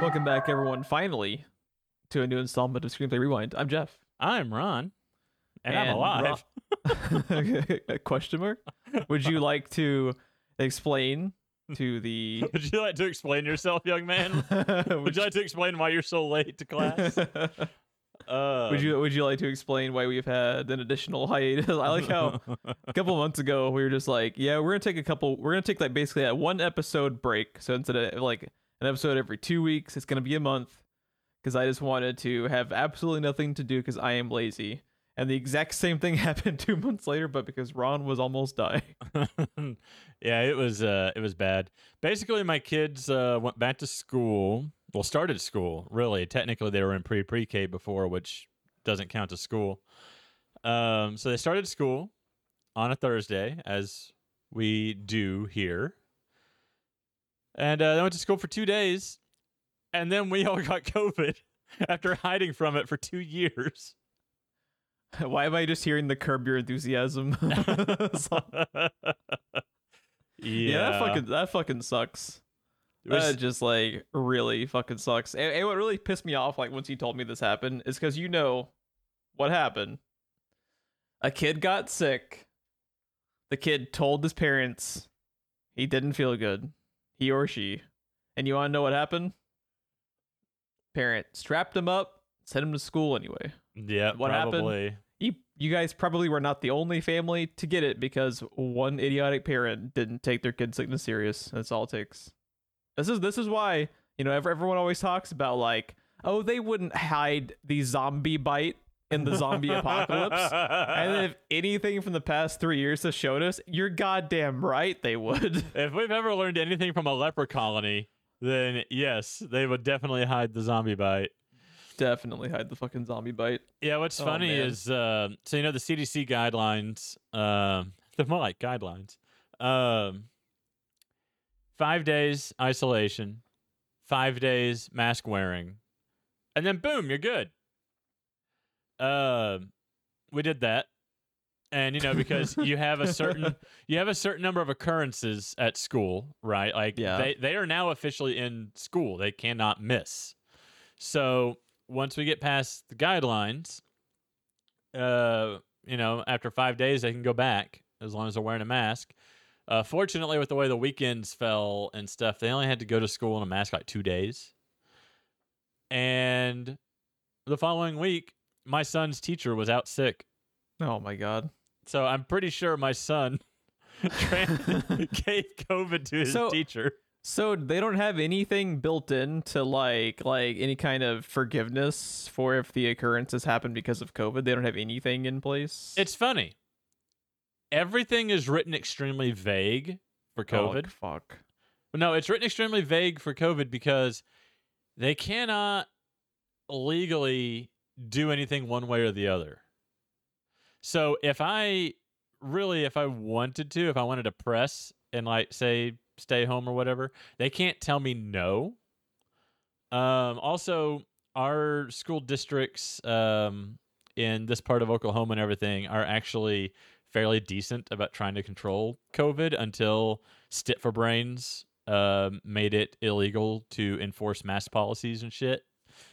Welcome back, everyone, finally, to a new installment of Screenplay Rewind. I'm Jeff. I'm Ron, and, I'm alive. Ro- Question mark? Would you like to explain to the. Would you like to explain yourself, young man? Would you like to explain why you're so late to class? Uh, Would you would you like to explain why we've had an additional hiatus? I like how a couple months ago we were just like, yeah, we're gonna take a couple, we're gonna take like basically a one episode break. So instead of like an episode every two weeks, it's gonna be a month because I just wanted to have absolutely nothing to do because I am lazy. And the exact same thing happened two months later, but because Ron was almost dying. yeah, it was uh, it was bad. Basically, my kids uh, went back to school. Well, started school. Really, technically, they were in pre pre K before, which doesn't count as school. Um, so they started school on a Thursday, as we do here, and uh, they went to school for two days, and then we all got COVID after hiding from it for two years. Why am I just hearing the curb your enthusiasm? yeah, yeah, that fucking that fucking sucks. It was- that just like really fucking sucks. And, and what really pissed me off, like once he told me this happened, is because you know what happened. A kid got sick. The kid told his parents he didn't feel good, he or she. And you want to know what happened? Parent strapped him up, sent him to school anyway. yeah, what happened? You, you guys probably were not the only family to get it because one idiotic parent didn't take their kid sickness serious. That's all it takes. This is this is why you know ev- everyone always talks about like oh they wouldn't hide the zombie bite in the zombie apocalypse. And if anything from the past three years has showed us, you're goddamn right they would. If we've ever learned anything from a leper colony, then yes, they would definitely hide the zombie bite. Definitely hide the fucking zombie bite. Yeah, what's Oh, funny man. is uh, so you know the CDC guidelines. Um, they're more like guidelines. Um, five days isolation, five days mask wearing, and then boom, you're good. Um, we did that, and you know because you have a certain you have a certain number of occurrences at school, right? Like Yeah. they they are now officially in school; they cannot miss. So once we get past the guidelines, uh, you know, after five days they can go back as long as they're wearing a mask. Uh, fortunately, with the way the weekends fell and stuff, they only had to go to school in a mask like two days. And the following week, my son's teacher was out sick, Oh my god. so I'm pretty sure my son gave COVID to his So- teacher. So they don't have anything built in to like like any kind of forgiveness for if the occurrences happen because of COVID. They don't have anything in place. It's funny. Everything is written extremely vague for oh, COVID. Oh, fuck. No, it's written extremely vague for COVID because they cannot legally do anything one way or the other. So if I really, if I wanted to, if I wanted to press and like say stay home or whatever, they can't tell me no. Um, also, our school districts um, in this part of Oklahoma and everything are actually fairly decent about trying to control COVID until Stitt for Brains um, made it illegal to enforce mask policies and shit.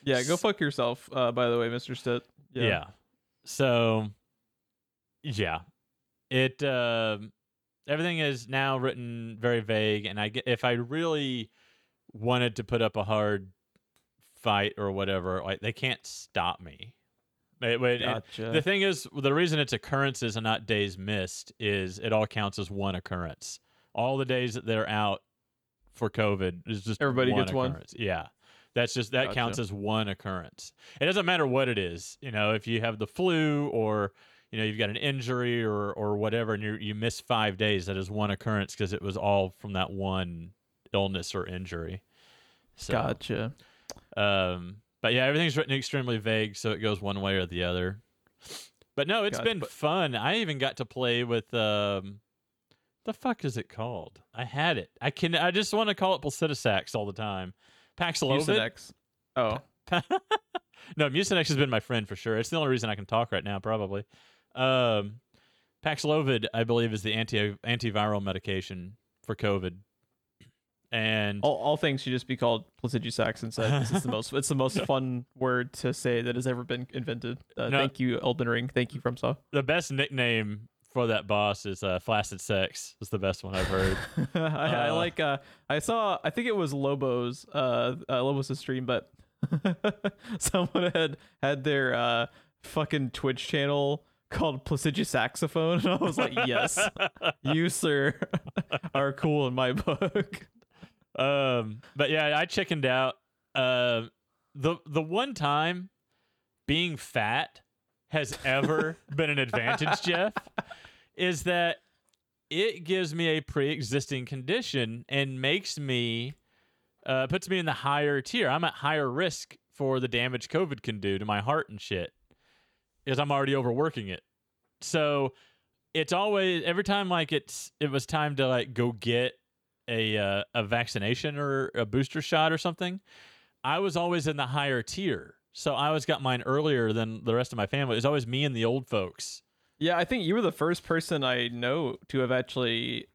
Yeah, go fuck yourself. Uh, by the way, Mister Stitt. Yeah. So, yeah, it um everything is now written very vague, and I get if I really wanted to put up a hard fight or whatever, like they can't stop me. It and Gotcha. the thing is, the reason it's occurrences and not days missed is it all counts as one occurrence. All the days that they're out for COVID is just Everybody one gets one? Yeah. That's just that Gotcha. counts as one occurrence. It doesn't matter what it is. You know, if you have the flu or you know you've got an injury or or whatever, and you you miss five days, that is one occurrence because it was all from that one illness or injury. So, Gotcha. um, but yeah, everything's written extremely vague, so it goes one way or the other. But no, it's Gotcha, been fun. I even got to play with um, the fuck is it called? I had it. I can. I just want to call it Placidusax all the time. Paxlovid. Mucinex. Oh, No, Mucinex has been my friend for sure. It's the only reason I can talk right now, probably. Um, Paxlovid, I believe, is the anti antiviral medication for COVID, And All, all things should just be called Placidusax instead. 'cause It's the most it's the most fun word to say that has ever been invented. Uh, No. Thank you, Elden Ring. Thank you, FromSoft. the best nickname for that boss is uh, Flaccid Sex. Is the best one I've heard. I, I Uh, like. Uh, I saw. I think it was Lobos. Uh, uh Lobos' stream, but someone had had their uh fucking Twitch channel called Placidia Saxophone, and I was like, yes, you sir are cool in my book. um, but yeah, I chickened out. Uh, the the one time being fat has ever been an advantage, Jeff, is that it gives me a pre-existing condition and makes me uh, puts me in the higher tier. I'm at higher risk for the damage COVID can do to my heart and shit because I'm already overworking it. So it's always every time like it's it was time to like go get a uh, a vaccination or a booster shot or something. I was always in the higher tier. So I always got mine earlier than the rest of my family. It was always me and the old folks. Yeah, I think you were the first person I know to have actually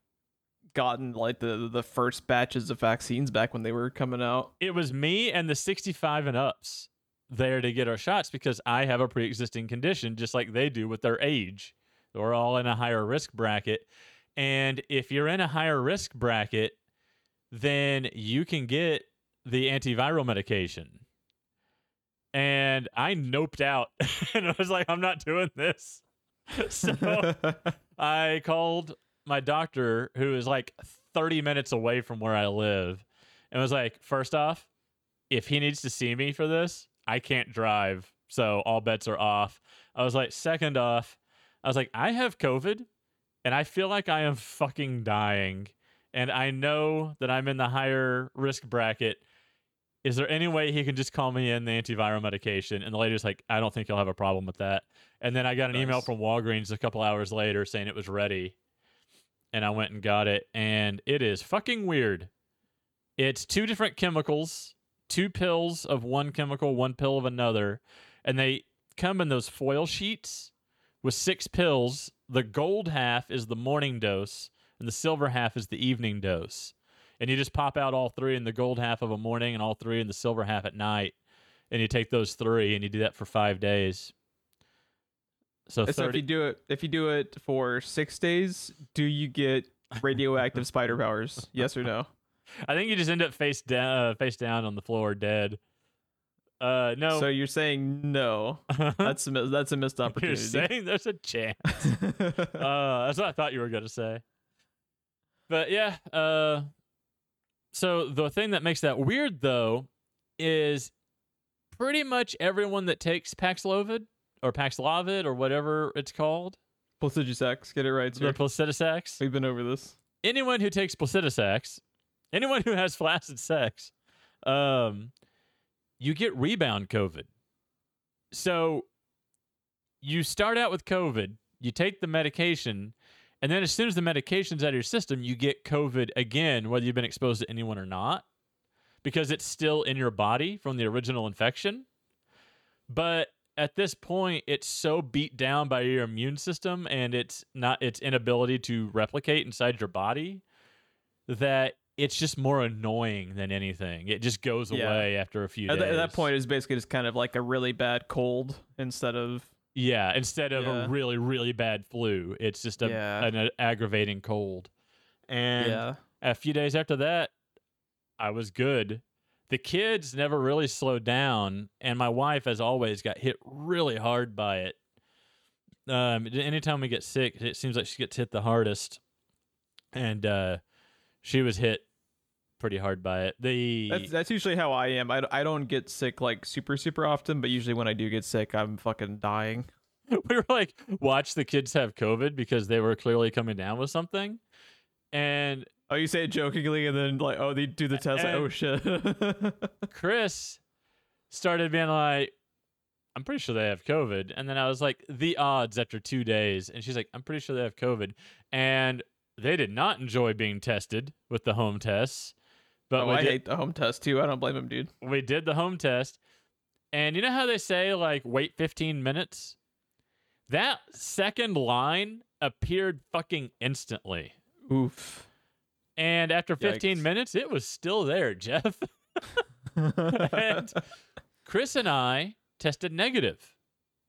gotten like the the first batches of vaccines back when they were coming out. It was me and the 65 and ups there to get our shots because I have a pre-existing condition just like they do with their age. We're all in a higher risk bracket. And if you're in a higher risk bracket, then you can get the antiviral medication. And I noped out and I was like, I'm not doing this. So I called my doctor, who is like 30 minutes away from where I live, and was like, first off, if he needs to see me for this, I can't drive. So all bets are off. I was like, second off, I was like, I have COVID and I feel like I am fucking dying. And I know that I'm in the higher risk bracket. Is there any way he can just call me in the antiviral medication? And the lady was like, I don't think he'll have a problem with that. And then I got an email from Walgreens a couple hours later saying it was ready. And I went and got it. And it is fucking weird. It's two different chemicals, two pills of one chemical, one pill of another. And they come in those foil sheets with six pills. The gold half is the morning dose, and the silver half is the evening dose. And you just pop out all three in the gold half of a morning and all three in the silver half at night. And you take those three and you do that for five days. So so if you do it if you do it for six days, do you get radioactive spider powers? Yes or no? I think you just end up face down, uh, face down on the floor, dead. Uh, no. So you're saying no. That's a, that's a missed opportunity. You're saying there's a chance. uh, that's what I thought you were gonna say. But yeah, uh, so the thing that makes that weird though is pretty much everyone that takes Paxlovid or Paxlovid or whatever it's called, Placidusax, get it right, sir. the sir. Placidosax. We've been over this. Anyone who takes Placidosax, anyone who has flaccid sex, um, you get rebound COVID. So you start out with COVID, you take the medication, and then as soon as the medication's out of your system, you get COVID again, whether you've been exposed to anyone or not, because it's still in your body from the original infection. But at this point, it's so beat down by your immune system and its not its inability to replicate inside your body that it's just more annoying than anything. It just goes Yeah. away after a few At, days. th- at that point, it's basically just kind of like a really bad cold instead of Yeah, instead of Yeah. a really really bad flu, it's just a, Yeah. an uh, aggravating cold. And a few days after that, I was good. The kids never really slowed down, and my wife, as always, got hit really hard by it. Um, anytime we get sick, it seems like she gets hit the hardest, and uh, she was hit pretty hard by it. The That's, that's usually how I am. I, I don't get sick like super super often, but usually when I do get sick, I'm fucking dying. we were like, watch the kids have COVID because they were clearly coming down with something, and Oh, you say it jokingly, and then like, oh, they do the test. Like, oh shit. Chris started being like, I'm pretty sure they have COVID. And then I was like, the odds after two days. And she's like, I'm pretty sure they have COVID. And they did not enjoy being tested with the home tests. But oh, we, I did, hate the home test too. I don't blame him, dude. we did the home test. And you know how they say, like, wait 15 minutes? That second line appeared fucking instantly. Oof. And after 15 Yikes. minutes, it was still there, Jeff. and Chris and I tested negative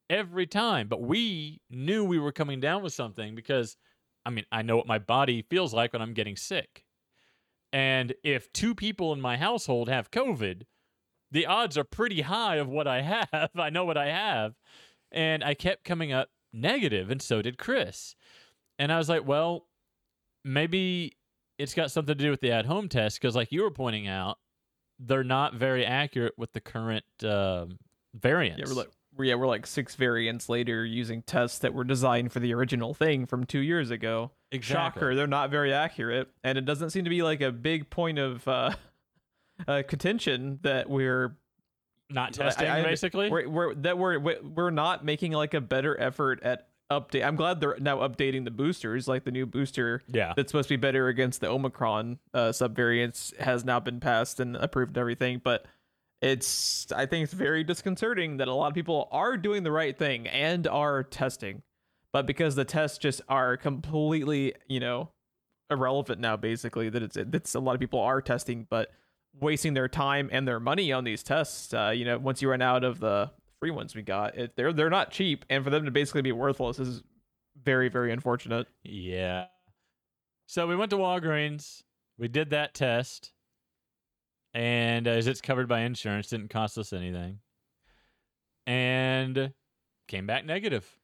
every time, but we knew we were coming down with something because, I mean, I know what my body feels like when I'm getting sick. And if two people in my household have COVID, the odds are pretty high of what I have. I know what I have. And I kept coming up negative, and so did Chris. And I was like, well, maybe it's got something to do with the at home test because, like you were pointing out, they're not very accurate with the current um variants. Yeah, we're like yeah, we're like six variants later using tests that were designed for the original thing from two years ago. exactly. Shocker, they're not very accurate, and it doesn't seem to be like a big point of uh, uh, contention that we're Not I- testing, I- basically. we're, we're that we're we're not making like a better effort at update. I'm glad they're now updating the boosters, like the new booster yeah. that's supposed to be better against the Omicron uh, subvariants has now been passed and approved and everything. But it's I think it's very disconcerting that a lot of people are doing the right thing and are testing, but because the tests just are completely you know irrelevant now, basically that it's it's a lot of people are testing, but wasting their time and their money on these tests. Uh, you know, once you run out of the free ones we got, it, they're they're not cheap, and for them to basically be worthless is very very unfortunate. Yeah. So we went to Walgreens. We did that test. And as it's covered by insurance, didn't cost us anything. And came back negative.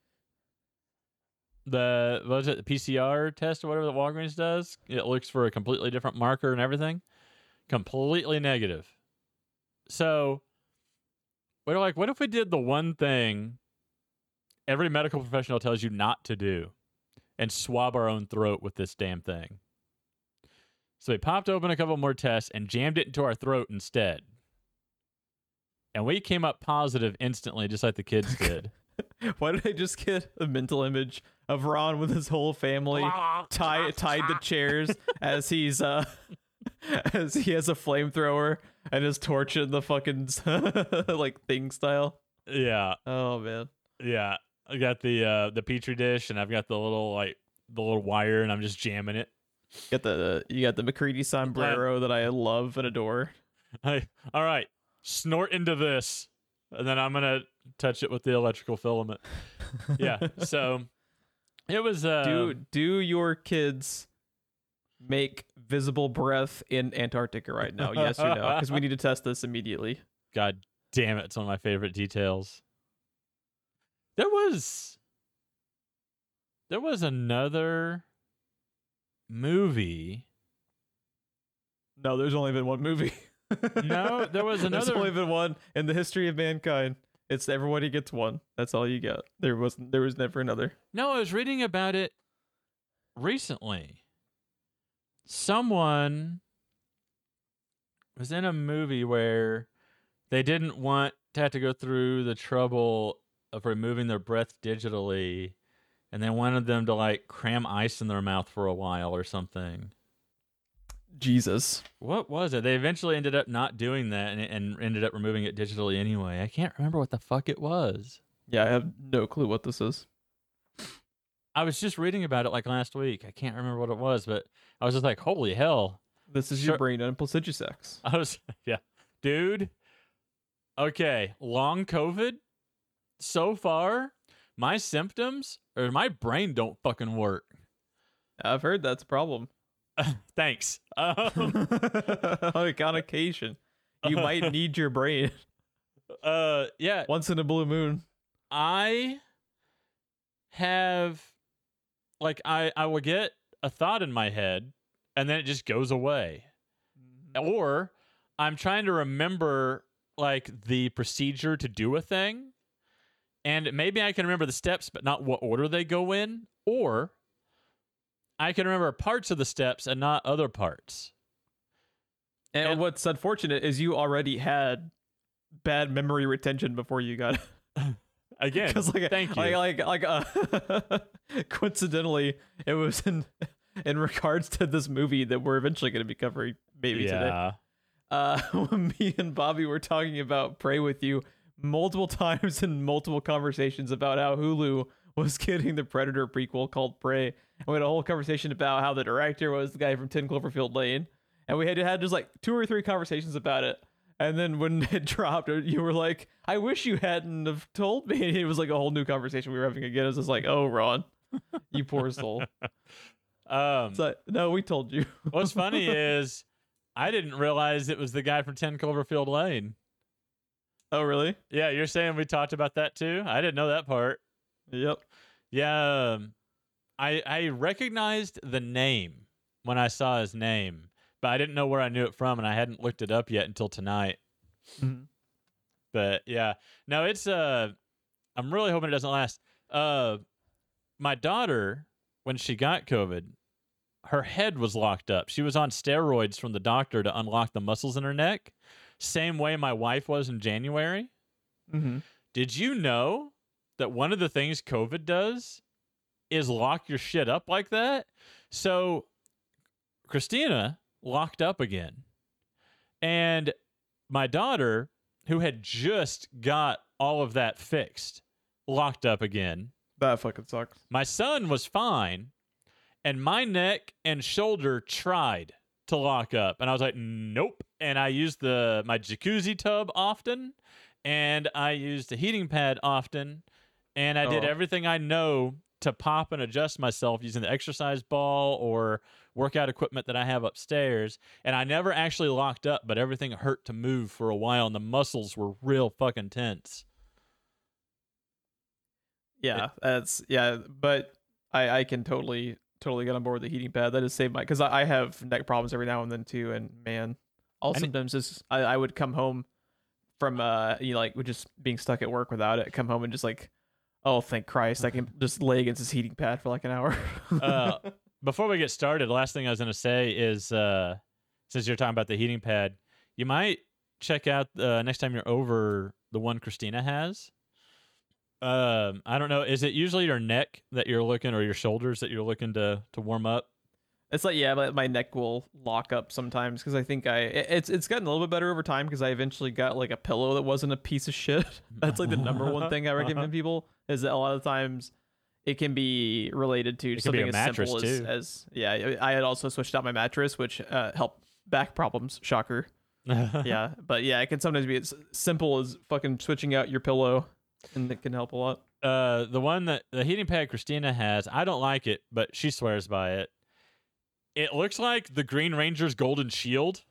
The what was it, the PCR test or whatever that Walgreens does? It looks for a completely different marker and everything. Completely negative. So we're like, what if we did the one thing every medical professional tells you not to do? and swab our own throat with this damn thing. So we popped open a couple more tests and jammed it into our throat instead. And we came up positive instantly, just like the kids did. Why did I just get a mental image of Ron with his whole family tied tied to chairs as he's uh as he has a flamethrower and his torch in the fucking like thing style. yeah, Oh man. yeah. I got the uh, the petri dish, and I've got the little like the little wire, and I'm just jamming it. You got the you got the MacReady sombrero that I love and adore. I, all right, snort into this, and then I'm gonna touch it with the electrical filament. Yeah. so it was uh, do do your kids make visible breath in Antarctica right now? Yes or no? Because we need to test this immediately. God damn it, it's one of my favorite details. There was there was another movie. No, there's only been one movie. No, there was another. There's only been one in the history of mankind. It's everybody gets one. That's all you get. There was there was never another. No, I was reading about it recently. Someone was in a movie where they didn't want to have to go through the trouble of removing their breath digitally and they wanted them to like cram ice in their mouth for a while or something. Jesus. What was it? They eventually ended up not doing that and, and ended up removing it digitally anyway. I can't remember what the fuck it was. Yeah, I have no clue what this is. I was just reading about it like last week. I can't remember what it was, but I was just like, holy hell. This is Sure. your brain on placidusex. I was, yeah. Dude, okay. Long COVID. So far, my symptoms or my brain don't fucking work. I've heard that's a problem. Thanks. Um, like on occasion, you might need your brain uh, yeah. once in a blue moon. I have like I I will get a thought in my head and then it just goes away. Mm-hmm. Or I'm trying to remember like the procedure to do a thing and maybe I can remember the steps but not what order they go in or I can remember parts of the steps and not other parts. And, And- what's unfortunate is you already had bad memory retention before you got Again, because like thank you. like like, like uh, coincidentally it was in in regards to this movie that we're eventually going to be covering maybe today. yeah. Uh, when me and Bobby were talking about Prey with You multiple times in multiple conversations about how Hulu was getting the Predator prequel called Prey. And we had a whole conversation about how the director was the guy from 10 Cloverfield Lane. And we had had just like two or three conversations about it. And then when it dropped, you were like, I wish you hadn't have told me. And it was like a whole new conversation we were having again. It was just like, oh, Ron, you poor soul. Um, It's like, no, we told you. what's funny is I didn't realize it was the guy from 10 Cloverfield Lane. oh, really? Yeah, you're saying we talked about that too? I didn't know that part. Yep. Yeah, um, I I recognized the name when I saw his name, but I didn't know where I knew it from, and I hadn't looked it up yet until tonight. Mhm. But yeah, no, it's uh, I'm really hoping it doesn't last. Uh, my daughter, when she got COVID, her head was locked up. She was on steroids from the doctor to unlock the muscles in her neck, same way my wife was in January. Mm-hmm. Did you know that one of the things COVID does is lock your shit up like that? So Christina locked up again. And my daughter, who had just got all of that fixed, locked up again. That fucking sucks. My son was fine, and my neck and shoulder tried to lock up, and I was like, nope. And I used the my jacuzzi tub often, and I used the heating pad often, and I did Oh. everything I know to pop and adjust myself using the exercise ball or workout equipment that I have upstairs. And I never actually locked up, but everything hurt to move for a while, and the muscles were real fucking tense. Yeah, that's yeah, but I I can totally totally get on board with the heating pad. That has saved my because I, I have neck problems every now and then too, and man, And it- sometimes just I, I would come home from uh you know, like with just being stuck at work without it, come home and just like, oh thank Christ, I can just lay against this heating pad for like an hour. Uh, Before we get started, the last thing I was going to say is uh, since you're talking about the heating pad, you might check out uh, next time you're over the one Christina has. Um, I don't know. Is it usually your neck that you're looking, or your shoulders that you're looking to to warm up? It's like yeah, my, my neck will lock up sometimes because I think I it- it's it's gotten a little bit better over time because I eventually got like a pillow that wasn't a piece of shit. That's like the number one thing I recommend people is that a lot of times it can be related to It something as simple as, as yeah. I had also switched out my mattress, which uh, helped back problems. Shocker. yeah, but yeah, it can sometimes be as simple as fucking switching out your pillow, and it can help a lot. uh, the one that the heating pad Christina has, I don't like it, but she swears by it. It looks like the Green Ranger's golden shield.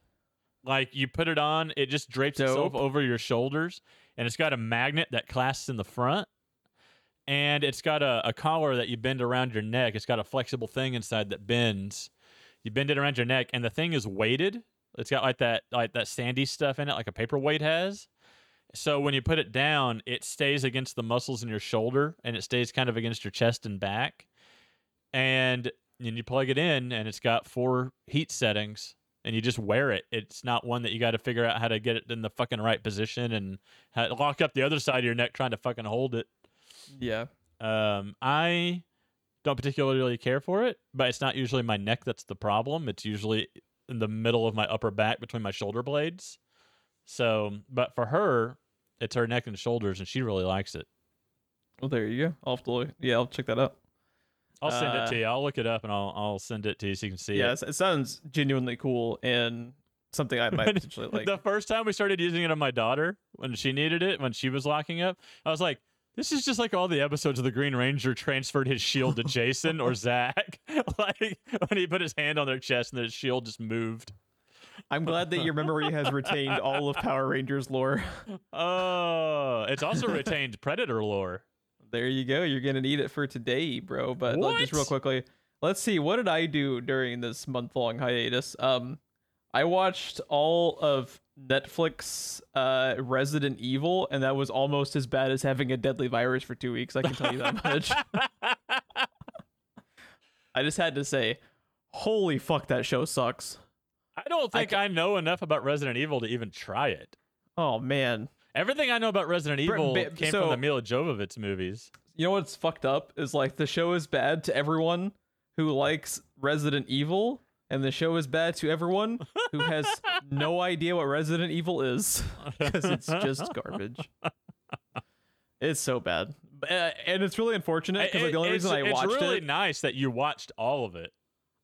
Like you put it on, it just drapes itself over your shoulders, and it's got a magnet that clasps in the front, and it's got a, a collar that you bend around your neck. It's got a flexible thing inside that bends. You bend it around your neck, and the thing is weighted. It's got like that like that sandy stuff in it, like a paperweight has. So when you put it down, it stays against the muscles in your shoulder and it stays kind of against your chest and back. And then you plug it in and it's got four heat settings and you just wear it. It's not one that you got to figure out how to get it in the fucking right position and lock up the other side of your neck trying to fucking hold it. Yeah, Um, I don't particularly care for it, but it's not usually my neck that's the problem. It's usually in the middle of my upper back between my shoulder blades. So, but for her, it's her neck and shoulders, and she really likes it. well there you go. I'll have to look. Yeah, I'll check that out. I'll send it Uh, to you. I'll look it up and I'll I'll send it to you so you can see yeah, it. it. it sounds genuinely cool and something I might potentially like. the first time we started using it on my daughter when she needed it when she was locking up, I was like, "This is just like all the episodes of the Green Ranger transferred his shield to Jason or Zach, like when he put his hand on their chest and their shield just moved." I'm glad that your memory has retained all of Power Rangers lore. Oh, it's also retained Predator lore. There you go. You're gonna need it for today, bro. But like, just real quickly, let's see. What did I do during this month long hiatus? Um, I watched all of Netflix uh Resident Evil, and that was almost as bad as having a deadly virus for two weeks. I can tell you that much. I just had to say, holy fuck, that show sucks. I don't I think I, know enough about Resident Evil to even try it. Oh man. Everything I know about Resident Evil ba- came so- from the Milla Jovovich movies. You know what's fucked up is like the show is bad to everyone who likes Resident Evil, and the show is bad to everyone who has no idea what Resident Evil is because it's just garbage. It's so bad, uh, and it's really unfortunate because like, the only reason I watched it—it's really nice that you watched all of it.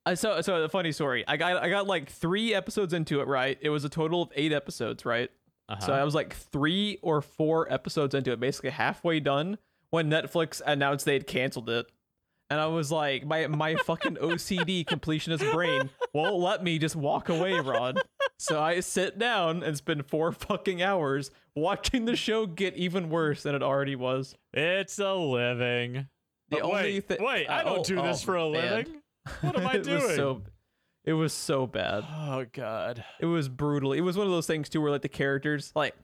I so so a funny story. I got I got like three episodes into it. Right, it was a total of eight episodes. Right, Uh-huh. so I was like three or four episodes into it, basically halfway done when Netflix announced they had canceled it. And I was like, my my fucking OCD completionist brain won't let me just walk away, Ron. So I sit down and spend four fucking hours watching the show get even worse than it already was. it's a living. The But only wait, thi- wait, I oh, don't do oh, this for a man. living. What am I doing? So, it was so bad. oh God. It was brutal. It was one of those things too where like the characters like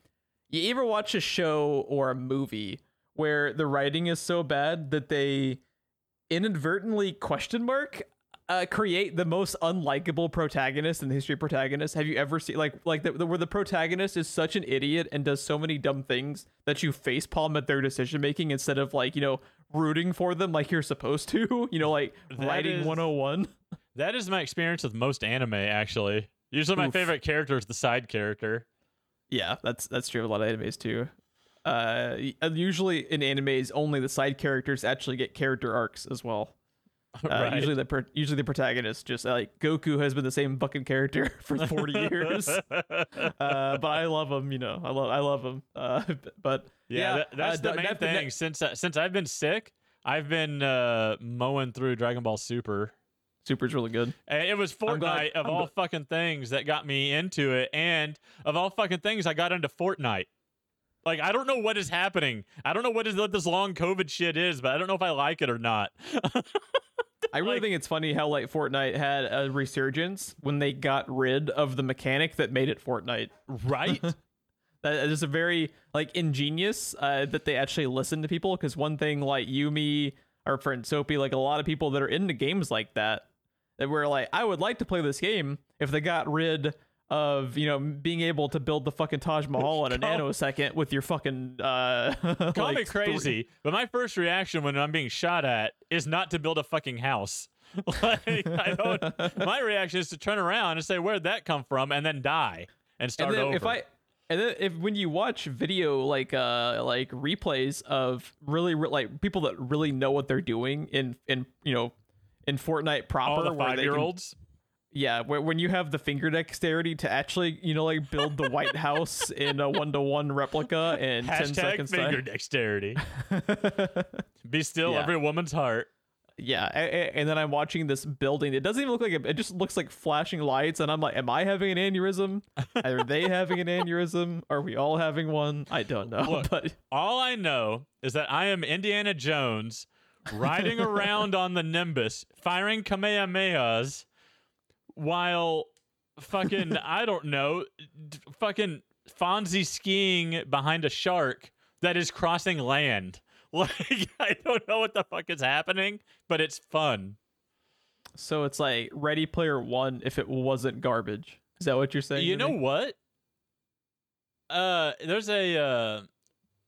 you ever watch a show or a movie where the writing is so bad that they inadvertently question mark uh, create the most unlikable protagonist in the history of protagonists. Have you ever seen like like the, the, where the protagonist is such an idiot and does so many dumb things that you facepalm at their decision making instead of like you know rooting for them like you're supposed to? You know, like That writing is- 101. That is my experience with most anime, actually. Usually, my Oof. favorite character is the side character. Yeah, that's that's true of a lot of animes too. Uh, usually in animes, only the side characters actually get character arcs as well. Uh, right. Usually the usually the protagonist just like Goku has been the same fucking character for forty years. Uh, but I love him, you know. I love I love him. Uh, but yeah, yeah, that- that's uh, the main thing. Since uh, since I've been sick, I've been uh, mowing through Dragon Ball Super. Super's really good. It was I'm glad- Fortnite of I'm all gl- fucking things that got me into it, and of all fucking things, I got into Fortnite. Like I don't know what is happening. I don't know what is what this long COVID shit is, but I don't know if I like it or not. I really Like- think it's funny how like Fortnite had a resurgence when they got rid of the mechanic that made it Fortnite. right? That is a very like ingenious uh, that they actually listen to people because one thing like Yumi, our friend Soapy, like a lot of people that are into games like that, that were like, I would like to play this game if they got rid of you know being able to build the fucking Taj Mahal in a nanosecond with your fucking uh, Call like, me crazy, but my first reaction when I'm being shot at is not to build a fucking house. like I don't. My reaction is to turn around and say, "Where'd that come from?" and then die and start and then over. if I and then if when you watch video like uh like replays of really re- like people that really know what they're doing in in you know in Fortnite proper all the where they can- five-year-olds, yeah when you have the finger dexterity to actually you know like build the White House in a one to one replica in ten hashtag seconds finger time. dexterity. Be still, Yeah. every woman's heart. yeah, and then I'm watching this building. It doesn't even look like a, it just looks like flashing lights, and I'm like, am I having an aneurysm? Are they having an aneurysm? Are we all having one? I don't know, Look, but All I know is that I am Indiana Jones riding around on the Nimbus, firing Kamehamehas while fucking, I don't know, d- fucking Fonzie skiing behind a shark that is crossing land. Like, I don't know what the fuck is happening, but it's fun. So it's like Ready Player One if it wasn't garbage. Is that what you're saying? you know me? what? Uh, there's a uh,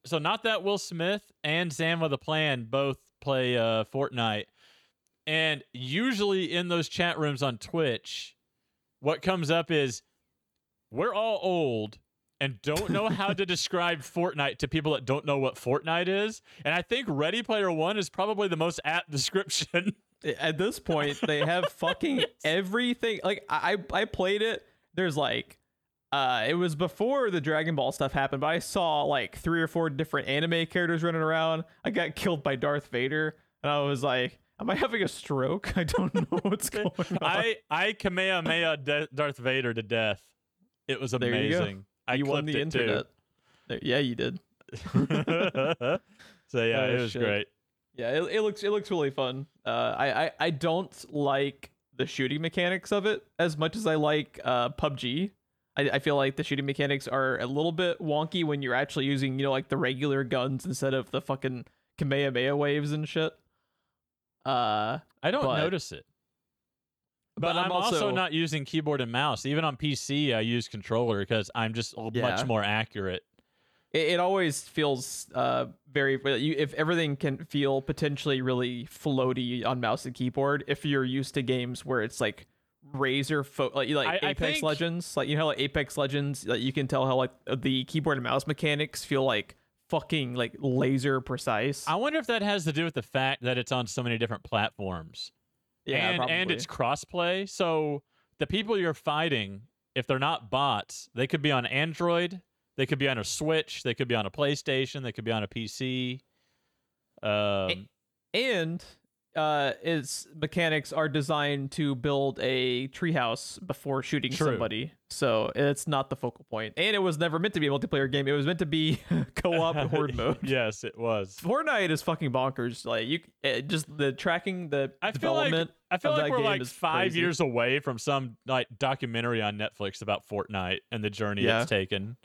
so not that Will Smith and Sam with a Plan both play uh Fortnite, and usually in those chat rooms on Twitch, what comes up is we're all old and don't know how to describe Fortnite to people that don't know what Fortnite is, and I think Ready Player One is probably the most apt description. At this point, they have fucking everything. Like I, I played it. There's like, uh, it was before the Dragon Ball stuff happened, but I saw like three or four different anime characters running around. I got killed by Darth Vader, and I was like, "Am I having a stroke? I don't know what's going on." I I Kamehameha De- Darth Vader to death. It was There you go. amazing. I you won the it internet. There- yeah, you did. so yeah, Oh, it was shit. great. Yeah, it, it looks it looks really fun. Uh, I, I I don't like the shooting mechanics of it as much as I like uh PUBG. I, I feel like the shooting mechanics are a little bit wonky when you're actually using you know like the regular guns instead of the fucking Kamehameha waves and shit. Uh, I don't But- notice it. But, but I'm, I'm also, also- not using keyboard and mouse. Even on PC, I use controller because I'm just much more accurate. it, it always feels uh very you, if everything can feel potentially really floaty on mouse and keyboard if you're used to games where it's like razor fo- like like I- I apex think- legends like you know like apex legends like you can tell how like the keyboard and mouse mechanics feel like fucking like laser precise. I wonder if that has to do with the fact that it's on so many different platforms. yeah, and, and it's crossplay. So the people you're fighting, if they're not bots, they could be on Android, they could be on a Switch, they could be on a PlayStation, they could be on a PC. Um, and uh, its mechanics are designed to build a treehouse before shooting True. somebody, so it's not the focal point. And it was never meant to be a multiplayer game; it was meant to be co-op horde mode. yes, it was. Fortnite is fucking bonkers. Like you, it, just the tracking, the I feel like development. I feel like we're like five crazy. years away from some like documentary on Netflix about Fortnite and the journey Yeah. it's taken.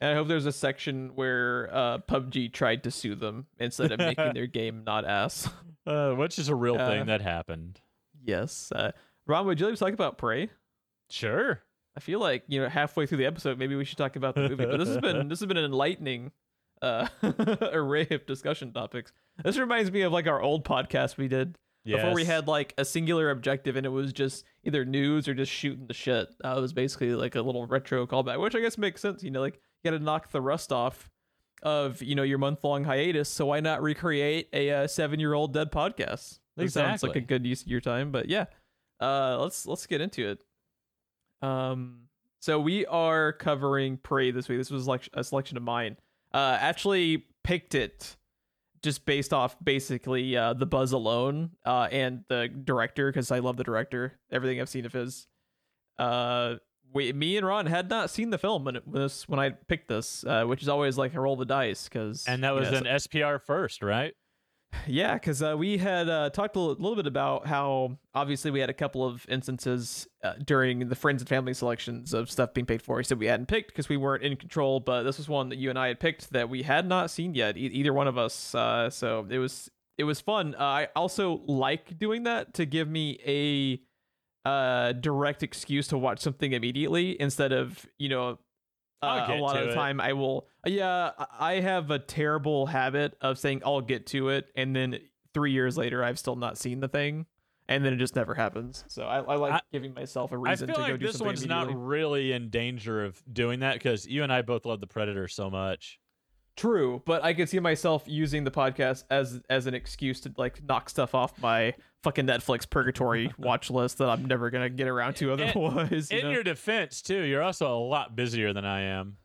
and I hope there's a section where uh, PUBG tried to sue them instead of making their game not ass. Uh, which is a real Uh, thing that happened. yes, uh, Ron, would you like to talk about Prey? Sure. I feel like you know halfway through the episode, maybe we should talk about the movie. But this has been this has been an enlightening uh, array of discussion topics. This reminds me of like our old podcast we did before we had like a singular objective, and it was just either news or just shooting the shit. Uh, it was basically like a little retro callback, which I guess makes sense. You know, like you got to knock the rust off of you know your month long hiatus. So why not recreate a uh, seven year old dead podcast? That sounds like a good use of your time. But yeah, uh, let's let's get into it. Um, so we are covering Prey this week. This was like a selection of mine. Uh, actually picked it just based off basically uh, the buzz alone uh, and the director because I love the director. Everything I've seen of his. Uh, we, me and Ron had not seen the film when it was when I picked this, uh, which is always like a roll the dice because And that was an SPR first, right? yeah, because uh, we had uh, talked a little, little bit about how obviously we had a couple of instances uh, during the friends and family selections of stuff being paid for. He said we hadn't picked because we weren't in control, but this was one that you and I had picked that we had not seen yet, e- either one of us. Uh, so it was it was fun. Uh, I also like doing that to give me a uh, direct excuse to watch something immediately instead of you know uh, a lot of the it. time I will yeah I- I have a terrible habit of saying I'll get to it and then three years later I've still not seen the thing and then it just never happens so I, I like I- giving myself a reason feel to go like do this something one's not really in danger of doing that because you and I both love the Predator so much. True but I could see myself using the podcast as as an excuse to like knock stuff off my fucking Netflix purgatory watch list that I'm never gonna get around to In- otherwise you In know? your defense, too, you're also a lot busier than I am.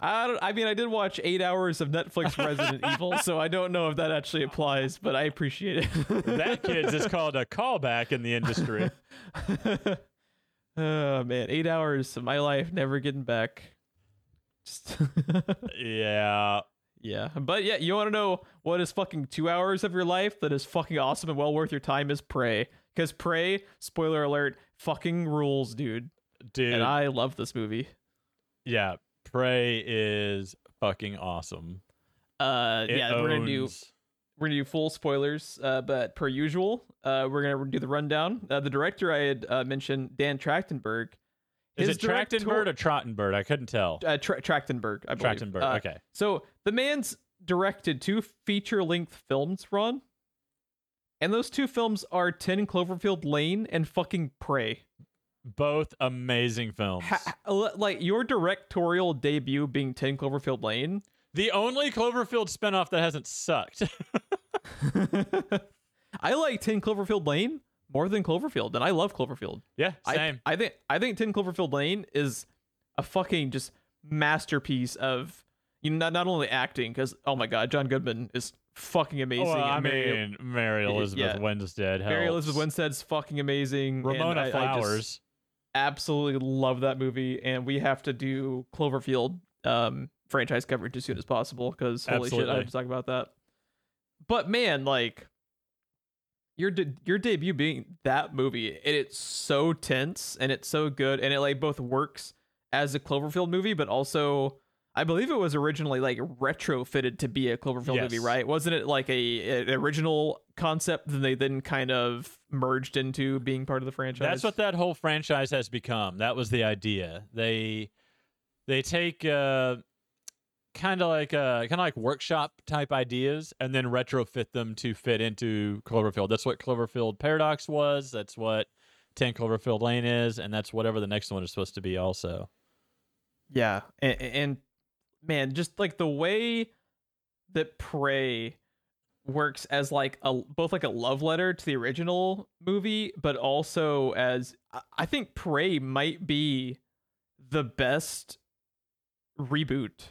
I don't, I mean, I did watch eight hours of Netflix Resident Evil, so I don't know if that actually applies, but I appreciate it. That kid's is called a callback in the industry. oh man, eight hours of my life never getting back. Just yeah. yeah, but yeah, you want to know what is fucking two hours of your life that is fucking awesome and well worth your time is Prey, because Prey, spoiler alert, fucking rules, dude, Dude. and I love this movie. yeah. Prey is fucking awesome. Uh, It yeah, we're gonna do we're gonna do full spoilers, uh, but per usual, uh, we're gonna do the rundown. Uh, the director I had uh, mentioned, Dan Trachtenberg. Is it Trachtenberg director- or Trottenberg? I couldn't tell. Uh, Tra- Trachtenberg, I believe. Trachtenberg. Uh, okay. So the man's directed two feature-length films, Ron, and those two films are Ten Cloverfield Lane and fucking Prey. Both amazing films. Ha- like your directorial debut being Ten Cloverfield Lane. the only Cloverfield spinoff that hasn't sucked. I like Ten Cloverfield Lane more than Cloverfield, and I love Cloverfield. yeah, I- same. I, think I think Ten Cloverfield Lane is a fucking just masterpiece of you know not, not only acting because oh my god John Goodman is fucking amazing. well, I Mary, mean, Mary Elizabeth yeah. Winstead. Mary Elizabeth helps. Winstead's fucking amazing. Ramona I- I Flowers. absolutely love that movie, and we have to do Cloverfield um, franchise coverage as soon as possible because holy shit, I have to talk about that. But man, like your de- your debut being that movie, and it's so tense and it's so good, and it like both works as a Cloverfield movie, but also. I believe it was originally like retrofitted to be a Cloverfield movie, right? Wasn't it like a an original concept that they then kind of merged into being part of the franchise? That's what that whole franchise has become. That was the idea. They they take uh, kind of like uh, kind of like workshop type ideas and then retrofit them to fit into Cloverfield. That's what Cloverfield Paradox was. That's what Ten Cloverfield Lane is, and that's whatever the next one is supposed to be. Also, Yeah, and, and man, just like the way that Prey works as like a both like a love letter to the original movie, but also as I think Prey might be the best reboot.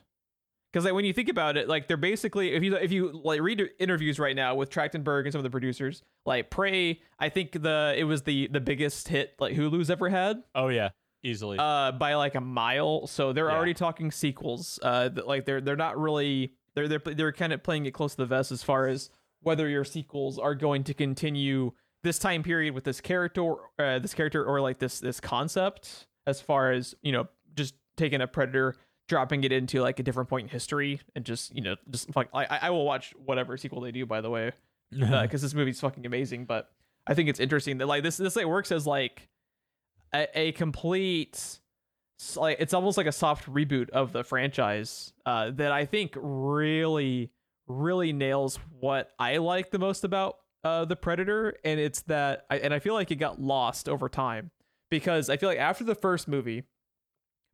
Because like when you think about it, like they're basically if you if you like read interviews right now with Trachtenberg and some of the producers, like Prey, I think the it was the the biggest hit like Hulu's ever had Oh yeah, easily. uh by like a mile so they're Yeah. already talking sequels uh like they're they're not really they're they're they're kind of playing it close to the vest as far as whether your sequels are going to continue this time period with this character uh, this character or like this this concept as far as you know just taking a predator dropping it into like a different point in history and just you know just like i i will watch whatever sequel they do by the way because this movie's fucking amazing. But I think it's interesting that like this this like works as like a, a complete like it's almost like a soft reboot of the franchise uh, that I think really really nails what I like the most about uh, the Predator, and it's that I, and I feel like it got lost over time because I feel like after the first movie,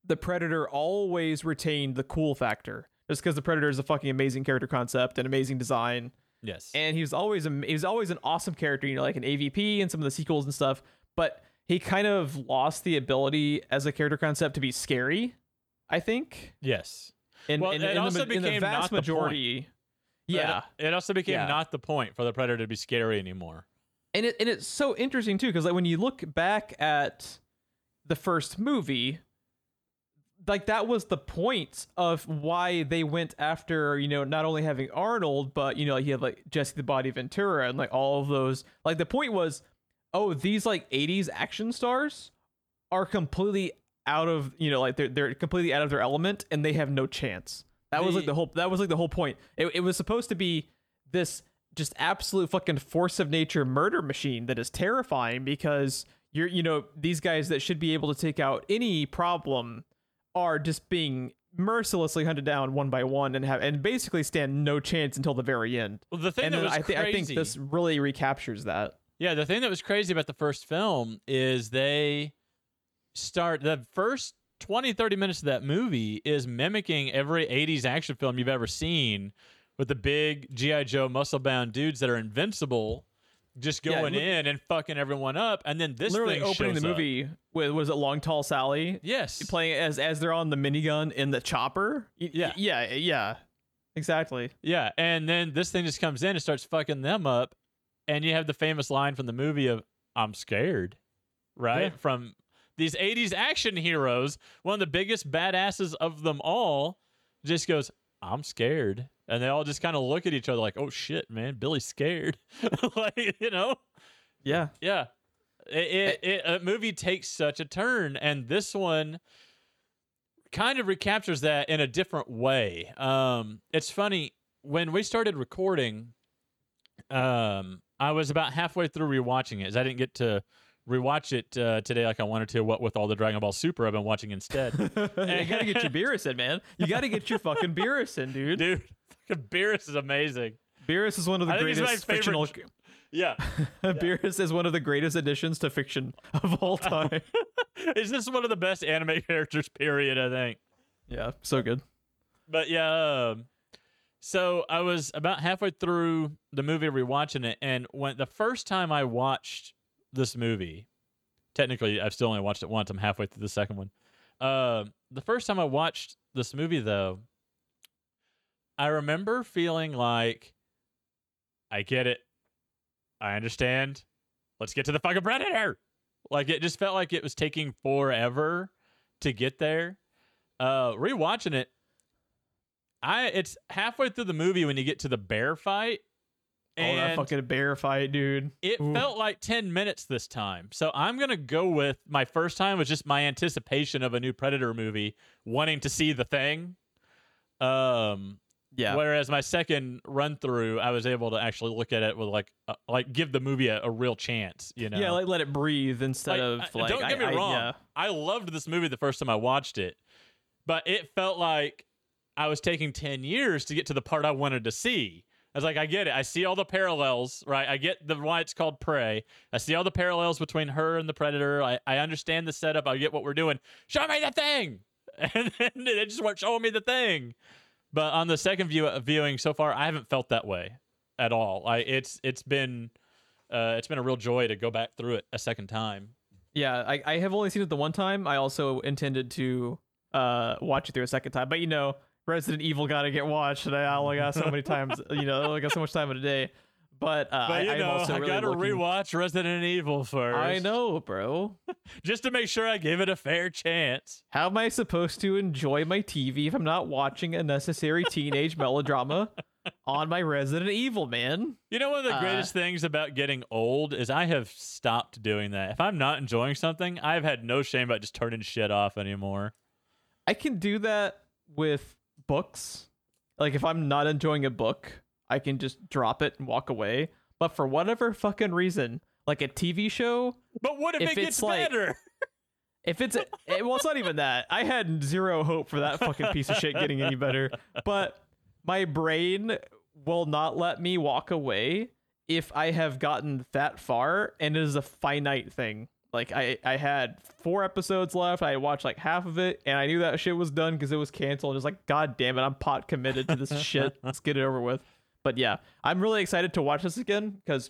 the Predator always retained the cool factor. Just because the Predator is a fucking amazing character concept and amazing design, yes. and he was always a, he was always an awesome character, you know, like an AVP and some of the sequels and stuff. But he kind of lost the ability as a character concept to be scary. I think. yes. In, Well, it also the, became vast not the point. majority. Yeah, It, it also became Yeah. not the point for the predator to be scary anymore. and it and it's so interesting too because like when you look back at the first movie like that was the point of why they went after you know not only having arnold but you know you have like jesse the body ventura and like all of those. Like the point was oh these like 80s action stars are completely out of you know like they're, they're completely out of their element and they have no chance. That was like The- the whole that was like the whole point. It, it was supposed to be this just absolute fucking force of nature murder machine that is terrifying because you're you know these guys that should be able to take out any problem are just being mercilessly hunted down one by one and have and basically stand no chance until the very end. Well, the thing and that was I, thi- I think this really recaptures that. Yeah, the thing that was crazy about the first film is they start the first 20 30 minutes of that movie is mimicking every 80s action film you've ever seen with the big GI Joe muscle bound dudes that are invincible just Yeah, going in and fucking everyone up and then this Literally thing opening the up. movie with was it Long Tall Sally Yes. playing as as they're on the minigun in the chopper. Yeah. yeah, yeah, exactly. Yeah, and then this thing just comes in and starts fucking them up, and you have the famous line from the movie of "I'm scared," right? Yeah. From these '80s action heroes, one of the biggest badasses of them all, just goes, "I'm scared," and they all just kind of look at each other like, "Oh shit, man, Billy's scared," like you know, Yeah, yeah. It, it, it a movie takes such a turn, and this one kind of recaptures that in a different way. Um, it's funny when we started recording. Um, I was about halfway through rewatching it, as I didn't get to rewatch it uh, today like I wanted to. What with all the Dragon Ball Super I've been watching instead, you gotta get your Beerus in, man. You gotta get your fucking Beerus in, dude. dude. Fucking Beerus is amazing. Beerus is one of the I think he's my greatest fictional. Yeah, Beerus is one of the greatest additions to fiction of all time. is this one of the best anime characters? Period. I think. yeah, so good. But yeah, um, so I was about halfway through the movie rewatching it, and when the first time I watched this movie, technically I've still only watched it once. I'm halfway through the second one. Uh, the first time I watched this movie, though, I remember feeling like I get it, I understand. Let's get to the fucking predator. Like it just felt like it was taking forever to get there. Uh, rewatching it, I it's halfway through the movie when you get to the bear fight. oh, that fucking bear fight, dude. it Ooh. felt like 10 minutes this time. So I'm going to go with my first time was just my anticipation of a new Predator movie, wanting to see the thing. Um Yeah, whereas my second run through I was able to actually look at it with like uh, like give the movie a, a real chance, you know. yeah, like let it breathe instead Like, of I- like. don't get me I- I- wrong. yeah. I loved this movie the first time I watched it, but it felt like I was taking 10 years to get to the part I wanted to see. I was like, I get it. I see all the parallels, right? I get the why it's called Prey. I see all the parallels between her and the Predator. I, I understand the setup. I get what we're doing. Show me the thing. and then they just weren't showing me the thing. But on the second view viewing so far, I haven't felt that way at all. I it's it's been uh, it's been a real joy to go back through it a second time. Yeah, I, I have only seen it the one time. I also intended to uh watch it through a second time, but you know, Resident Evil got to get watched, and I only got so many times. You know, I only got so much time in a day. But, uh, But you I, know, also I gotta looking- rewatch Resident Evil first. I know, bro. just to make sure I give it a fair chance. How am I supposed to enjoy my TV if I'm not watching a necessary teenage melodrama on my Resident Evil, man? You know, one of the Uh, greatest things about getting old is I have stopped doing that. If I'm not enjoying something, I've had no shame about just turning shit off anymore. I can do that with books. Like if I'm not enjoying a book, I can just drop it and walk away. But for whatever fucking reason, like a TV show, But what if, If it gets it's like- better? if it's it, well, it's not even that. I had zero hope for that fucking piece of shit getting any better. But my brain will not let me walk away if I have gotten that far, and it is a finite thing. Like I, I had four episodes left. I watched like half of it, and I knew that shit was done because it was canceled. It's like, god damn it, I'm pot committed to this shit. Let's get it over with. But yeah, I'm really excited to watch this again because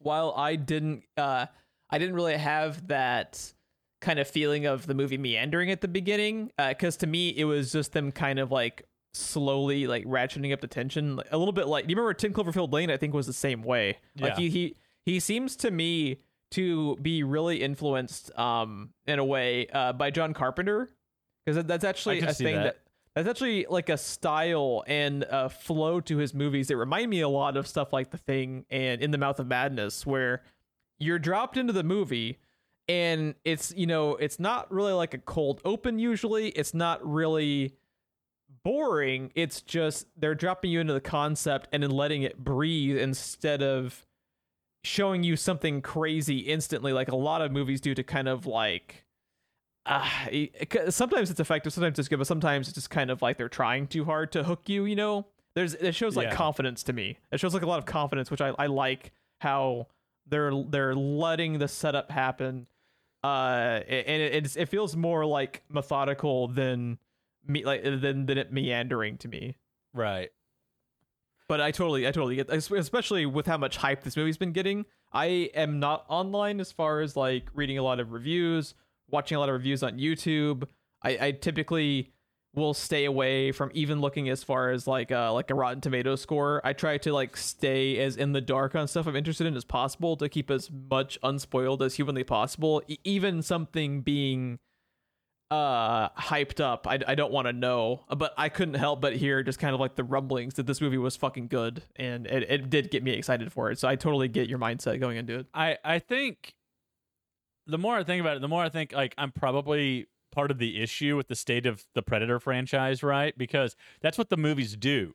while I didn't, uh, I didn't really have that kind of feeling of the movie meandering at the beginning because to me it was just them kind of like slowly like ratcheting up the tension a little bit like do you remember 10 cloverfield lane i think was the same way like Yeah. he, he he seems to me to be really influenced um in a way uh by john carpenter because that's actually a thing that. that that's actually like a style and a flow to his movies that remind me a lot of stuff like the thing and in the mouth of madness where you're dropped into the movie and it's you know it's not really like a cold open usually. It's not really boring. It's just they're dropping you into the concept and then letting it breathe instead of showing you something crazy instantly like a lot of movies do to kind of like uh, sometimes it's effective sometimes it's good but sometimes it's just kind of like they're trying too hard to hook you you know there's it shows like Yeah. confidence to me it shows like a lot of confidence which i, I like how they're they're letting the setup happen uh and it, it's, it feels more like methodical than me like than than it meandering to me Right. but I totally, I totally get, especially with how much hype this movie's been getting. I am not online as far as like reading a lot of reviews, watching a lot of reviews on YouTube. I, I typically will stay away from even looking as far as like uh like a Rotten Tomato score. I try to like stay as in the dark on stuff I'm interested in as possible to keep as much unspoiled as humanly possible. E- even something being uh hyped up i, I don't want to know but i couldn't help but hear just kind of like the rumblings that this movie was fucking good and it, it did get me excited for it so i totally get your mindset going into it I I think the more I think about it, the more I think like I'm probably part of the issue with the state of the Predator franchise, right? Because that's what the movies do.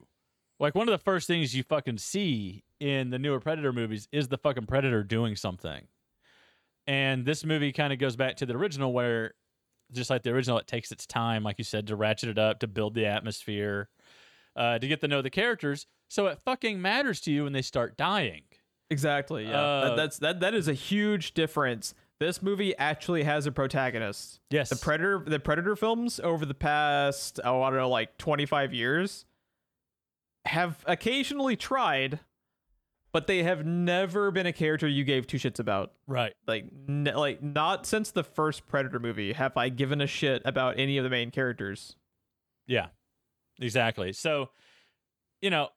Like one of the first things you fucking see in the newer Predator movies is the fucking Predator doing something. And this movie kind of goes back to the original where just like the original it takes its time like you said to ratchet it up, to build the atmosphere, uh, to get to know the characters, so it fucking matters to you when they start dying. exactly yeah Uh, that, that's that that is a huge difference this movie actually has a protagonist Yes. the predator the predator films over the past oh i don't know like 25 years have occasionally tried but they have never been a character you gave two shits about Right. like n- like not since the first predator movie have i given a shit about any of the main characters Yeah, exactly. So, you know,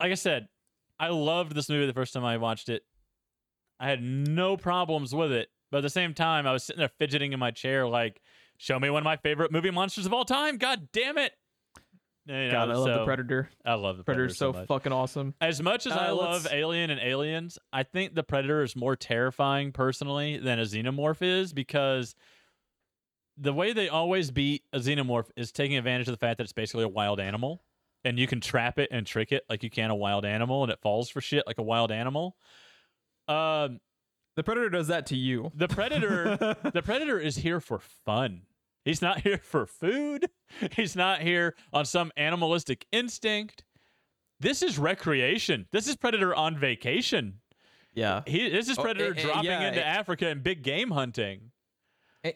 like I said, I loved this movie the first time I watched it. I had no problems with it, but at the same time, I was sitting there fidgeting in my chair, like, "Show me one of my favorite movie monsters of all time!" God damn it! You know, god i love the predator I love the predator predator's so, much. fucking awesome As much as I Uh, love let's- Alien and Aliens, I think the Predator is more terrifying personally than a xenomorph is because the way they always beat a xenomorph is taking advantage of the fact that it's basically a wild animal and you can trap it and trick it like you can a wild animal and it falls for shit like a wild animal. Um, the predator does that to you the Predator the Predator is here for fun. He's not here for food. He's not here on some animalistic instinct. This is recreation. This is Predator on vacation. yeah He this is Oh, Predator eh, eh, dropping yeah, into eh. Africa and big game hunting.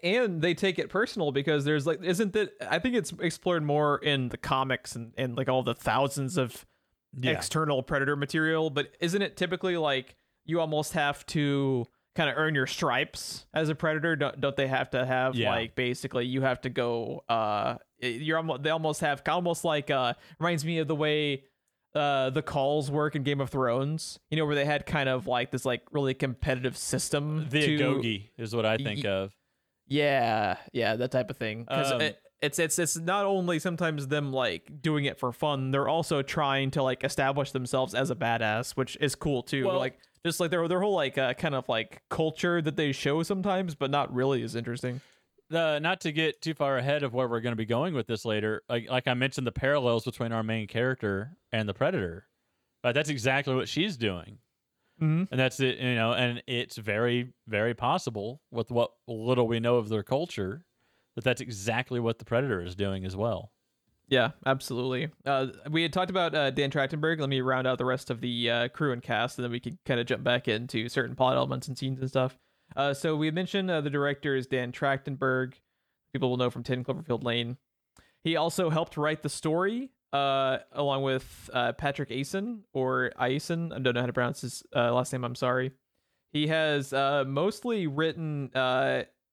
And they take it personal because there's like isn't that i think it's explored more in the comics and, and like all the thousands of Yeah. external predator material but isn't it typically like you almost have to kind of earn your stripes as a predator don't, don't they have to have Yeah. like basically you have to go uh you're almost they almost have kind almost like uh reminds me of the way uh the calls work in game of thrones you know where they had kind of like this like really competitive system the to, agoge is what I think Y- of. yeah, yeah, that type of thing. Because Um, it, it's it's it's not only sometimes them like doing it for fun; they're also trying to like establish themselves as a badass, which is cool too. Well- like just like their their whole like uh, kind of like culture that they show sometimes, but not really is interesting. the not to get too far ahead of where we're going to be going with this later like like i mentioned the parallels between our main character and the predator But that's exactly what she's doing Mm-hmm. and that's it you know and it's very very possible with what little we know of their culture that that's exactly what the predator is doing as well Yeah, absolutely. Uh, we had talked about uh, Dan Trachtenberg. Let me round out the rest of the uh, crew and cast, and then we can kind of jump back into certain plot elements and scenes and stuff. Uh, so we mentioned uh, the director is Dan Trachtenberg. People will know from 10 Cloverfield Lane. He also helped write the story uh, along with Patrick Asen or Aisen. I don't know how to pronounce his last name. I'm sorry. He has mostly written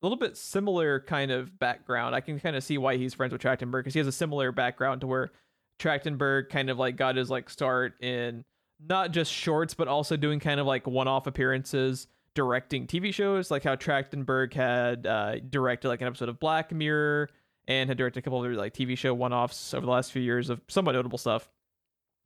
a little bit similar kind of background. I can kind of see why he's friends with Trachtenberg because he has a similar background to where Trachtenberg kind of like got his like start in not just shorts, but also doing kind of like one-off appearances directing TV shows, like how Trachtenberg had uh, directed like an episode of Black Mirror and had directed a couple of like TV show one-offs over the last few years of somewhat notable stuff.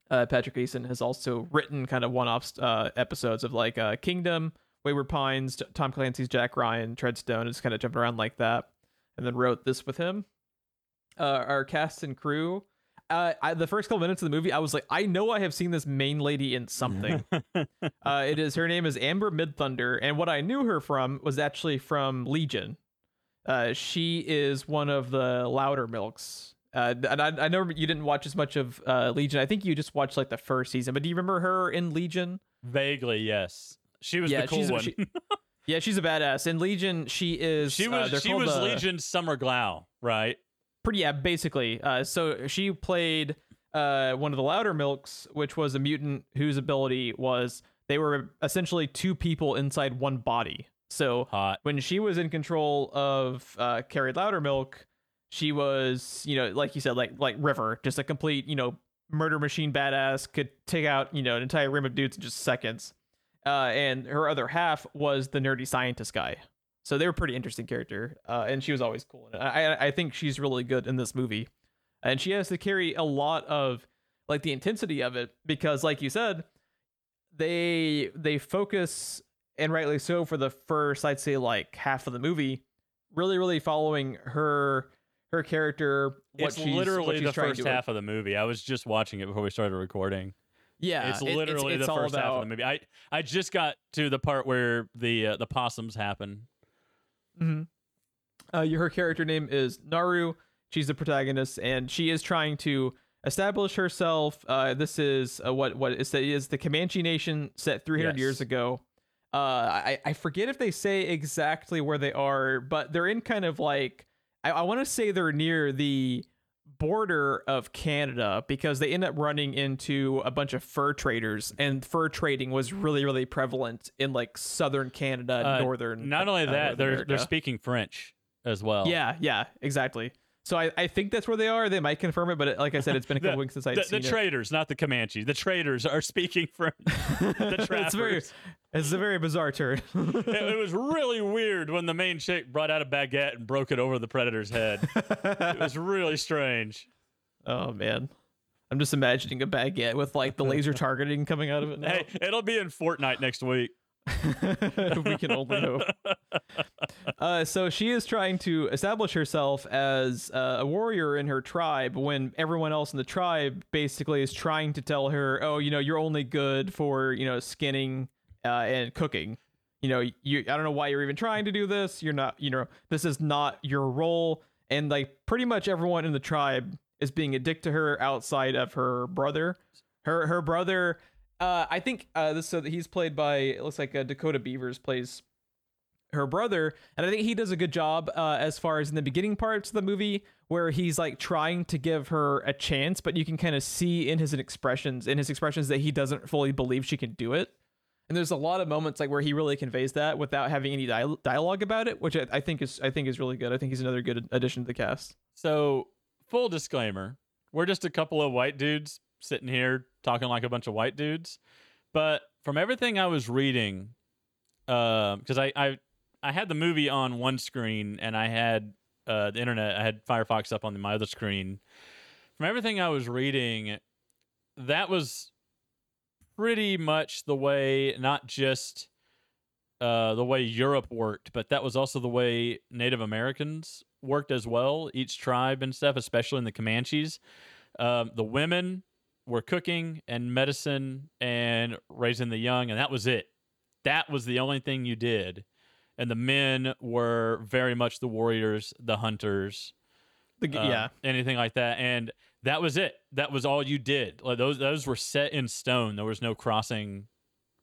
Uh, Patrick Eason has also written kind of one-off uh, episodes of like uh, Kingdom, Wayward Pines, Tom Clancy's Jack Ryan, Treadstone, and just kind of jumped around like that, and then wrote this with him. Uh, our cast and crew. Uh, I, the first couple minutes of the movie, I was like, I know I have seen this main lady in something. uh, it is her name is Amber Midthunder, and what I knew her from was actually from Legion. Uh, she is one of the Loudermilks. Uh, and I, I know you didn't watch as much of uh, Legion. I think you just watched like the first season. But do you remember her in Legion? vaguely yes she was Yeah, the cool she's- one. she- she, Yeah, she's a badass. In Legion, she is. uh, was they're she was the- legion's summer glau right? Pretty yeah basically. Uh so she played uh one of the Loudermilks which was a mutant whose ability was they were essentially two people inside one body. So hot. when she was in control of uh kerry loudermilk she was you know like you said like like river just a complete you know murder machine badass could take out you know an entire room of dudes in just seconds uh and her other half was the nerdy scientist guy. So they were pretty interesting character uh and she was always cool. It. i i think she's really good in this movie. And she has to carry a lot of like the intensity of it because like you said they they focus and rightly so for the first i'd say like half of the movie really really following her her character what it's she's what literally she's the first half of the movie. I was just watching it before we started recording yeah it's literally it's the all first half of the movie. I I just got to the part where the uh, the possums happen. Mhm. Uh, her character name is Naru. She's the protagonist, and she is trying to establish herself. Uh, this is uh, what what is the, is the Comanche Nation set 300 Yes. years ago. Uh, I I forget if they say exactly where they are, but they're in kind of like I, I want to say they're near the border of Canada because they end up running into a bunch of fur traders, and fur trading was really really prevalent in like southern Canada, Uh, northern. Not only that, they're America. they're speaking French as well. Yeah, yeah, exactly. So I, I think that's where they are. They might confirm it, but like I said, it's been a The- couple weeks since I'd The, the it. traders, not the Comanche. The traders are speaking French. the it's very, it's a very bizarre turn. it, it was really weird when the main chick brought out a baguette and broke it over the predator's head. it was really strange. oh man, I'm just imagining a baguette with like the laser targeting coming out of it. Now. Hey, it'll be in Fortnite next week. we can only hope. Uh, so she is trying to establish herself as uh, a warrior in her tribe when everyone else in the tribe basically is trying to tell her, "Oh, you know, you're only good for you know skinning uh, and cooking. You know, you I don't know why you're even trying to do this. You're not. You know, this is not your role." And like pretty much everyone in the tribe is being a dick to her outside of her brother. Her her brother uh, I think uh, this so that he's played by it looks like uh, Dakota Beavers plays her brother, and I think he does a good job uh, as far as in the beginning parts of the movie where he's like trying to give her a chance, but you can kind of see in his expressions in his expressions that he doesn't fully believe she can do it. And there's a lot of moments like where he really conveys that without having any dial- dialogue about it, which I, I think is I think is really good. I think he's another good addition to the cast. So, full disclaimer, we're just a couple of white dudes sitting here talking like a bunch of white dudes. But from everything I was reading, because I, I I had the movie on one screen and I had uh, the internet, I had Firefox up on my other screen. From everything I was reading, that was pretty much the way, not just uh, the way Europe worked, but that was also the way Native Americans worked as well. Each tribe and stuff, especially in the Comanches, um, the women were cooking and medicine and raising the young, and that was it. That was the only thing you did. And the men were very much the warriors, the hunters, The, uh, yeah, anything like that. And that was it. That was all you did. Like those those were set in stone. There was no crossing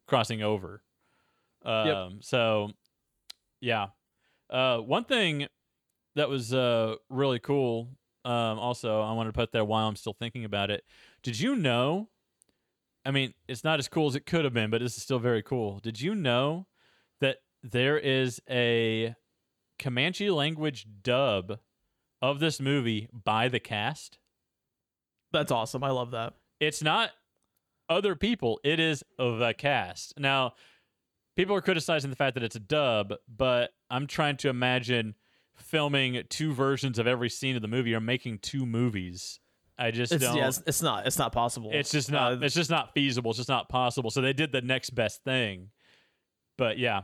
crossing over. Um so yeah. Uh one thing that was uh really cool um also I wanted to put there while I'm still thinking about it. Did you know I mean, it's not as cool as it could have been, but this is still very cool. Did you know that there is a Comanche language dub of this movie by the cast? that's awesome. I love that. It's not other people, it is the cast. Now, people are criticizing the fact that it's a dub, but I'm trying to imagine filming two versions of every scene of the movie or making two movies. I just It's, don't yeah, it's, it's not it's not possible. it's just not Uh, it's just not feasible it's just not possible so they did the next best thing but yeah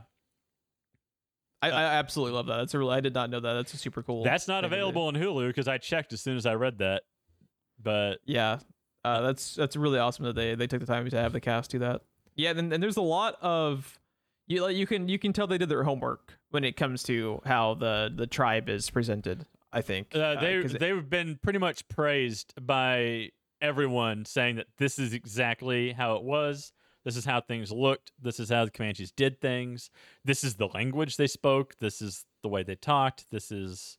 I, I absolutely love that. That's a really I did not know that. That's a super cool. that's not thing to do. available on hulu because i checked as soon as i read that but Yeah, uh, that's that's really awesome that they they took the time to have the cast do that. Yeah, and, and there's a lot of you like you can you can tell they did their homework when it comes to how the the tribe is presented. I think uh, they 'cause it- they've been pretty much praised by everyone saying that this is exactly how it was. This is how things looked. This is how the comanches did things. This is the language they spoke. This is the way they talked. This is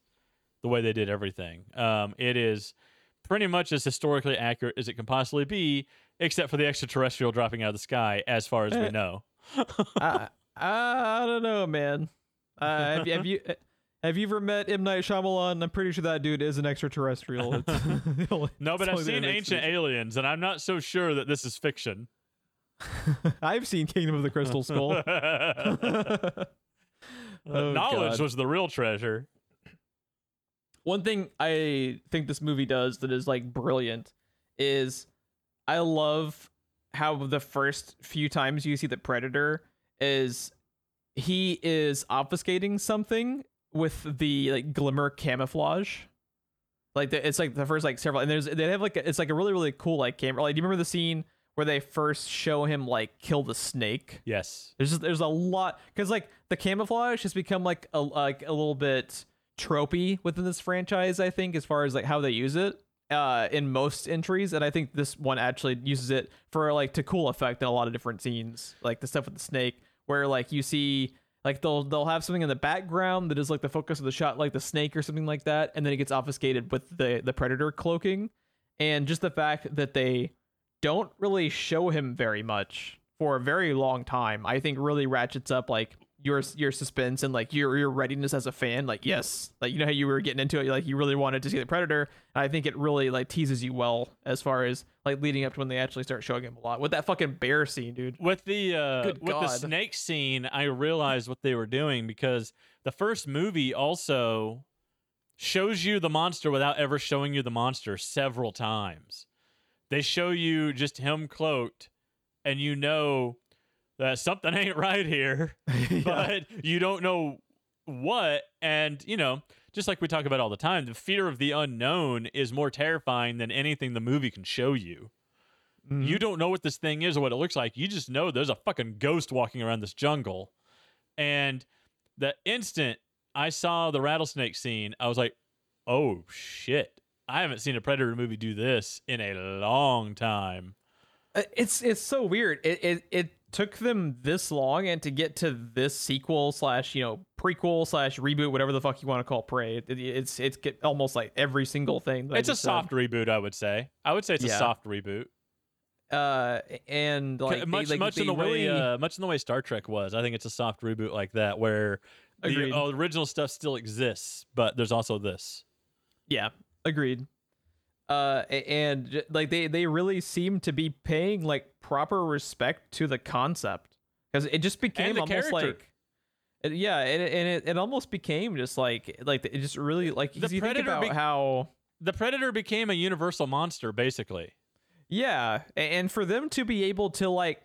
the way they did everything. Um, it is pretty much as historically accurate as it can possibly be except for the extraterrestrial dropping out of the sky as far as we Eh. know. I, I I don't know, man. Uh, have, have you have you ever met M Night Shyamalan? I'm pretty sure that dude is an extraterrestrial. It's only- no but i've seen ancient sense. aliens and i'm not so sure that this is fiction I've seen Kingdom of the Crystal Skull. Oh, knowledge God. was the real treasure. One thing I think this movie does that is like brilliant is I love how the first few times you see the predator is he is obfuscating something with the like glimmer camouflage. Like the, it's like the first like several and there's they have like a, it's like a really really cool like camera. Like do you remember the scene where they first show him like kill the snake? Yes. There's just there's a lot because like the camouflage has become like a like a little bit tropey within this franchise. I think as far as like how they use it uh in most entries, and I think this one actually uses it for like to cool effect in a lot of different scenes, like the stuff with the snake, where like you see like they'll they'll have something in the background that is like the focus of the shot, like the snake or something like that, and then it gets obfuscated with the the predator cloaking, and just the fact that they don't really show him very much for a very long time, I think really ratchets up like your your suspense and like your your readiness as a fan. Like yes, like you know how you were getting into it, like you really wanted to see the predator. And I think it really like teases you well as far as like leading up to when they actually start showing him a lot with that fucking bear scene, dude. With the uh, Good with the snake scene, I realized what they were doing because the first movie also shows you the monster without ever showing you the monster several times. They show you just him cloaked, and you know that something ain't right here. but you don't know what. And, you know, just like we talk about all the time, the fear of the unknown is more terrifying than anything the movie can show you. Mhm. You don't know what this thing is or what it looks like. You just know there's a fucking ghost walking around this jungle. And the instant I saw the rattlesnake scene, I was like, oh shit. I haven't seen a Predator movie do this in a long time. Uh, it's it's so weird. It it it took them this long and to get to this sequel slash you know prequel slash reboot whatever the fuck you want to call Prey. It, it's it's get almost like every single thing. It's a said. soft reboot, I would say. I would say it's a soft reboot. uh and like they- much like, much in they the way uh, much in the way Star Trek was. I think it's a soft reboot like that where the uh, original stuff still exists, but there's also this. Yeah, agreed. Uh, and like they they really seem to be paying like proper respect to the concept because it just became almost character. like. it- yeah, and it, and it, it almost became just like like it just really like The because you think Predator about be- how The Predator became a universal monster, basically. yeah, and for them to be able to like,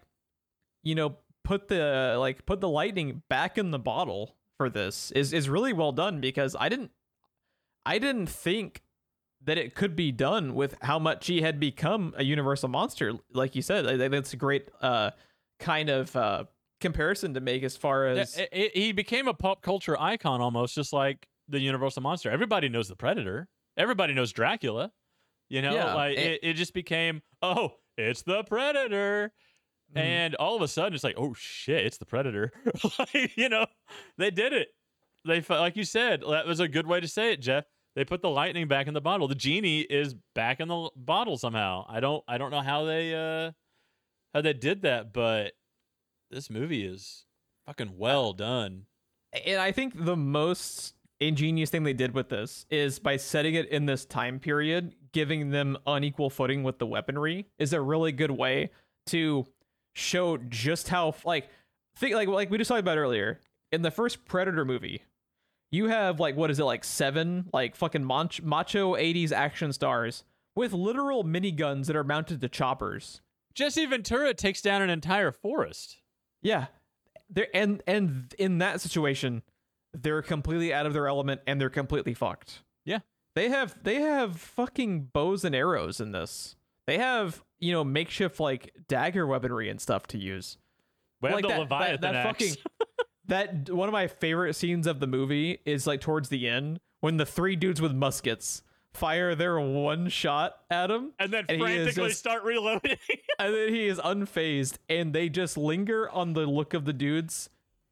you know, put the like put the lightning back in the bottle for this is is really well done because I didn't I didn't think that it could be done with how much he had become a universal monster. Like you said, I think that's a great uh kind of uh comparison to make as far Yeah, as it- it- he became a pop culture icon almost, just like the Universal monster. Everybody knows the Predator. Everybody knows Dracula. You know, Yeah, like it, it just became, oh, it's the Predator. Mhm. And all of a sudden, it's like, oh shit, it's the Predator. like, you know, they did it. They, like you said, that was a good way to say it, Jeff. They put the lightning back in the bottle. The genie is back in the bottle somehow. I don't, I don't know how they, uh, how they did that, but this movie is fucking well done. and I think the most ingenious thing they did with this is by setting it in this time period, giving them unequal footing with the weaponry is a really good way to show just how like think like like we just talked about earlier in the first Predator movie. You have like what is it like seven like fucking mach- macho 80s action stars with literal miniguns that are mounted to choppers. Jesse Ventura takes down an entire forest. Yeah. They're and and in that situation, they're completely out of their element and they're completely fucked. Yeah. They have they have fucking bows and arrows in this. They have, you know, makeshift like dagger weaponry and stuff to use. We have like the that, Leviathan that, that axe. fucking that one of my favorite scenes of the movie is like towards the end when the three dudes with muskets fire their one shot at him and then and frantically just- start reloading. and then he is unfazed and they just linger on the look of the dudes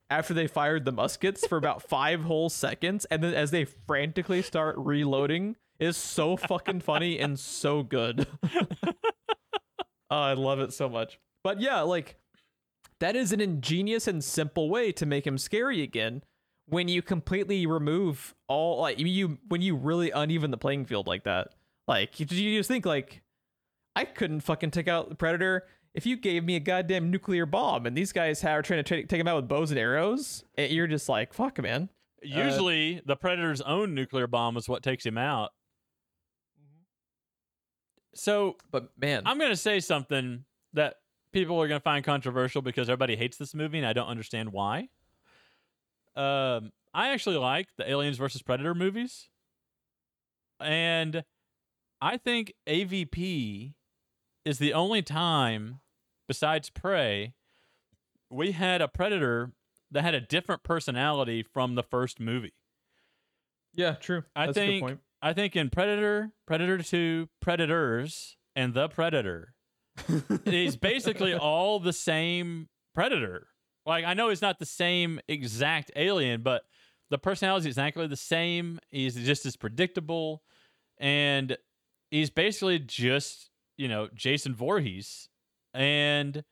after they fired the muskets for about five whole seconds and then as they frantically start reloading is so fucking funny and so good oh, i love it so much but yeah like that is an ingenious and simple way to make him scary again when you completely remove all like you when you really uneven the playing field like that like you, just think like I couldn't fucking take out the predator if you gave me a goddamn nuclear bomb and these guys are trying to ta- take him out with bows and arrows. And you're just like, fuck, man. Uh, Usually, the Predator's own nuclear bomb is what takes him out. Mm-hmm. So But man, I'm going to say something that people are going to find controversial because everybody hates this movie, and I don't understand why. Um, I actually like the Aliens versus Predator movies, and I think AVP is the only time, besides Prey, we had a Predator that had a different personality from the first movie. yeah, true. I That's a think good point. I think in Predator, Predator 2, Predators, and The Predator, he's basically all the same Predator. Like I know he's not the same exact alien, but the personality is exactly the same. He's just as predictable, and he's basically just you know Jason Voorhees. And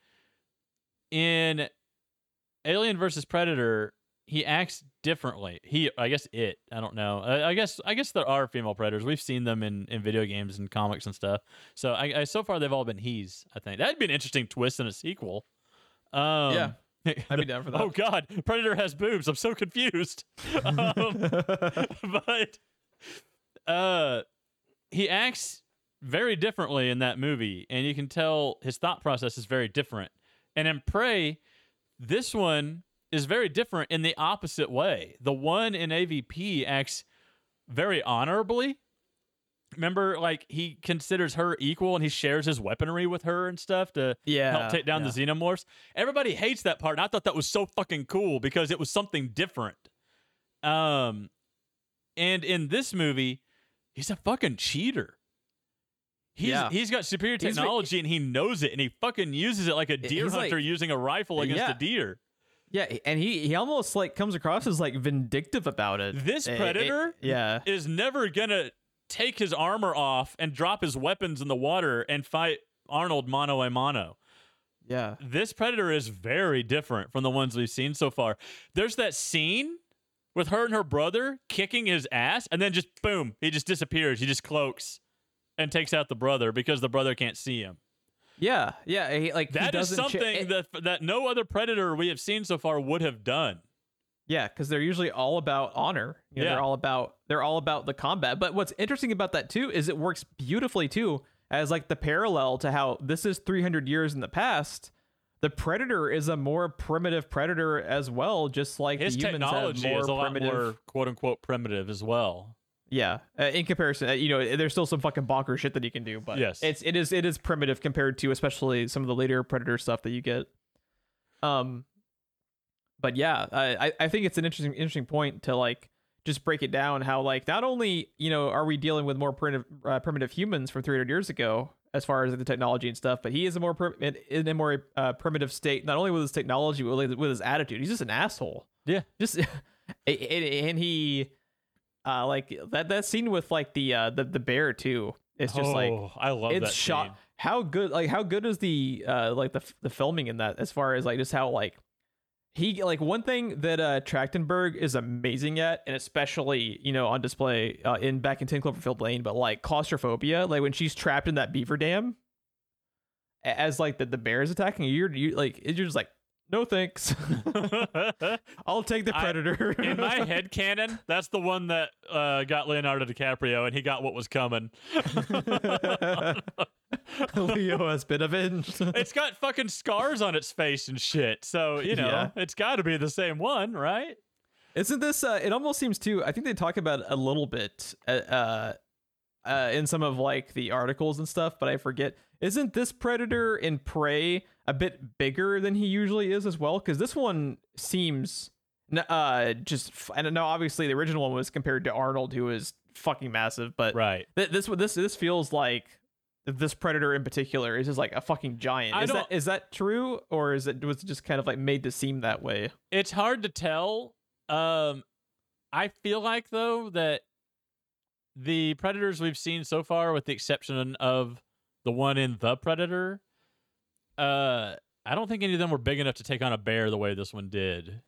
in Alien versus Predator, he acts differently. He, I guess it. I don't know. I, I guess I guess there are female predators. We've seen them in, in video games and comics and stuff. So I, I so far they've all been he's. I think that'd be an interesting twist in a sequel. Um, Yeah, I'd be down for that. Oh God, Predator has boobs. I'm so confused. um, but uh, he acts very differently in that movie, and you can tell his thought process is very different. And in Prey, this one is very different in the opposite way. The one in AVP acts very honorably. Remember, like he considers her equal, and he shares his weaponry with her and stuff to yeah, help take down yeah. the xenomorphs. Everybody hates that part, and I thought that was so fucking cool because it was something different. Um, and in this movie, he's a fucking cheater. He's Yeah. he's got superior He's technology and he knows it and he fucking uses it like a deer He's like- hunter using a rifle against Yeah. a deer. Yeah, and he he almost like comes across as like vindictive about it. This eh, predator yeah, is never gonna take his armor off and drop his weapons in the water and fight Arnold mano a mano. yeah, This predator is very different from the ones we've seen so far. There's that scene with her and her brother kicking his ass, and then just boom, he just disappears. He just cloaks and takes out the brother because the brother can't see him. Yeah, yeah. He, like That is cha- something eh, that that no other predator we have seen so far would have done. Yeah, because they're usually all about honor. You know, Yeah. They're all about they're all about the combat. But what's interesting about that too is it works beautifully too as like the parallel to how this is 300 years in the past. The predator is a more primitive predator as well, just like His the humans technology have more is a lot more quote unquote primitive as well. Yeah, uh, in comparison, uh, you know, there's still some fucking bonker shit that you can do, but Yes. it's it is it is primitive compared to especially some of the later predator stuff that you get. Um, but yeah, I I- think it's an interesting interesting point to like just break it down how like not only you know are we dealing with more primitive uh, primitive humans from 300 years ago as far as the technology and stuff, but he is a more prim- in, a more uh, primitive state not only with his technology but with, with his attitude. He's just an asshole Yeah. just and, and he uh like that that scene with like the uh the, the bear too it's just like oh, I love it's that shot scene. how good like how good is the uh like the the filming in that as far as like just how like he like one thing that uh Trachtenberg is amazing at and especially you know on display uh, in back in 10 Cloverfield Lane but like claustrophobia like when she's trapped in that beaver dam as like the, the bear is attacking you you're you like you're just like no thanks I'll take the I- predator In my head canon, that's the one that uh, got Leonardo DiCaprio, and he got what was coming. Leo has been avenged. it's got fucking scars on its face and shit. So you know, Yeah. it's got to be the same one, right? Isn't this? Uh, it almost seems too. I think they talk about it a little bit uh, uh, uh, in some of like the articles and stuff, but I forget. Isn't this predator in Prey a bit bigger than he usually is as well? Because this one seems uh just. don't know. Obviously, the original one was compared to Arnold, who is fucking massive, but Right. th- this this this feels like this predator in particular is just like a fucking giant. I Is that that true, or is it was it just kind of like made to seem that way? It's hard to tell. Um, I feel like though that the predators we've seen so far, with the exception of the one in the Predator, uh, I don't think any of them were big enough to take on a bear the way this one did.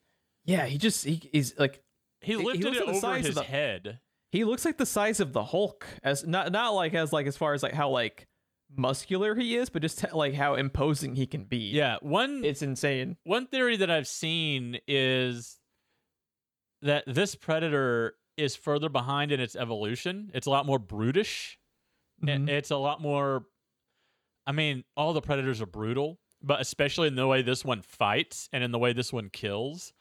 Yeah, he just he, he's like He He- he lifted looks it the over size of his the- head. he looks like the size of the Hulk as not not like as like as far as like how like muscular he is, but just like how imposing he can be. Yeah, one it's insane. one theory that I've seen is that this predator is further behind in its evolution. It's a lot more brutish. Mhm. It's a lot more. I mean, all the predators are brutal, but especially in the way this one fights and in the way this one kills,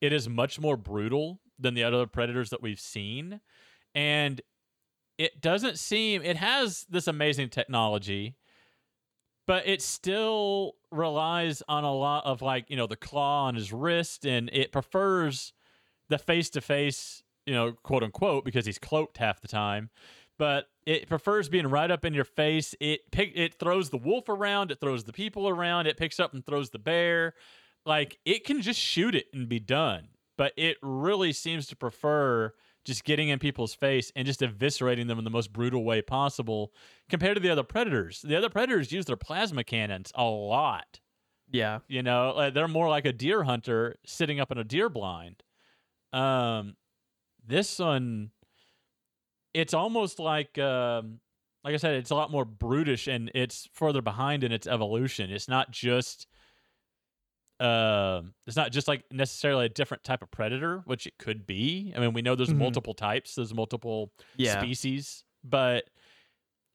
it is much more brutal than the other predators that we've seen. And it doesn't seem, it has this amazing technology, but it still relies on a lot of like, you know, the claw on his wrist and it prefers the face to face, you know, quote unquote, because he's cloaked half the time. But it prefers being right up in your face. It pick it throws the wolf around, it throws the people around, it picks up and throws the bear. Like it can just shoot it and be done. But it really seems to prefer just getting in people's face and just eviscerating them in the most brutal way possible compared to the other predators. The other predators use their plasma cannons a lot. Yeah. You know, they're more like a deer hunter sitting up in a deer blind. Um, this one, it's almost like, um, like I said, it's a lot more brutish and it's further behind in its evolution. It's not just, um, it's not just like necessarily a different type of predator, which it could be. I mean, we know there's Mhm. multiple types, there's multiple Yeah. species, but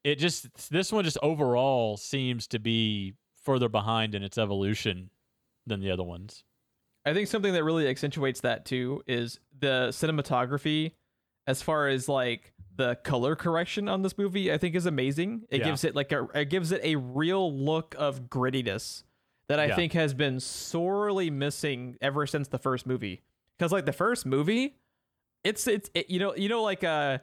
it just this one just overall seems to be further behind in its evolution than the other ones. I think something that really accentuates that too is the cinematography as far as like the color correction on this movie I think is amazing. It Yeah. gives it like a it gives it a real look of grittiness that I Yeah. think has been sorely missing ever since the first movie. Cuz like the first movie it's it's it, you know you know like uh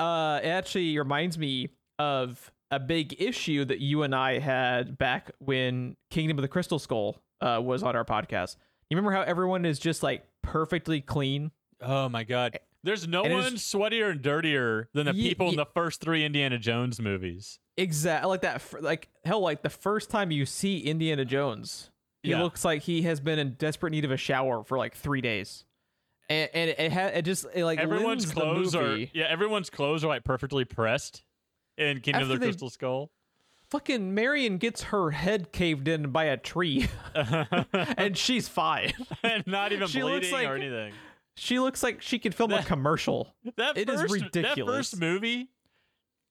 uh it actually reminds me of a big issue that you and I had back when Kingdom of the Crystal Skull uh, was on our podcast. You remember how everyone is just like perfectly clean? Oh my god. There's no And one sweatier and dirtier than the people in the first three Indiana Jones movies. Exactly like that. Like hell, like the first time you see Indiana Jones, he Yeah. looks like he has been in desperate need of a shower for like three days, and and it, ha- it just it like everyone's clothes are yeah, everyone's clothes are like perfectly pressed in Kingdom of the Crystal Skull. Fucking Marion gets her head caved in by a tree, and she's fine. and not even She looks bleeding like- or anything. She looks like she could film a commercial. That It is first, ridiculous. That first movie,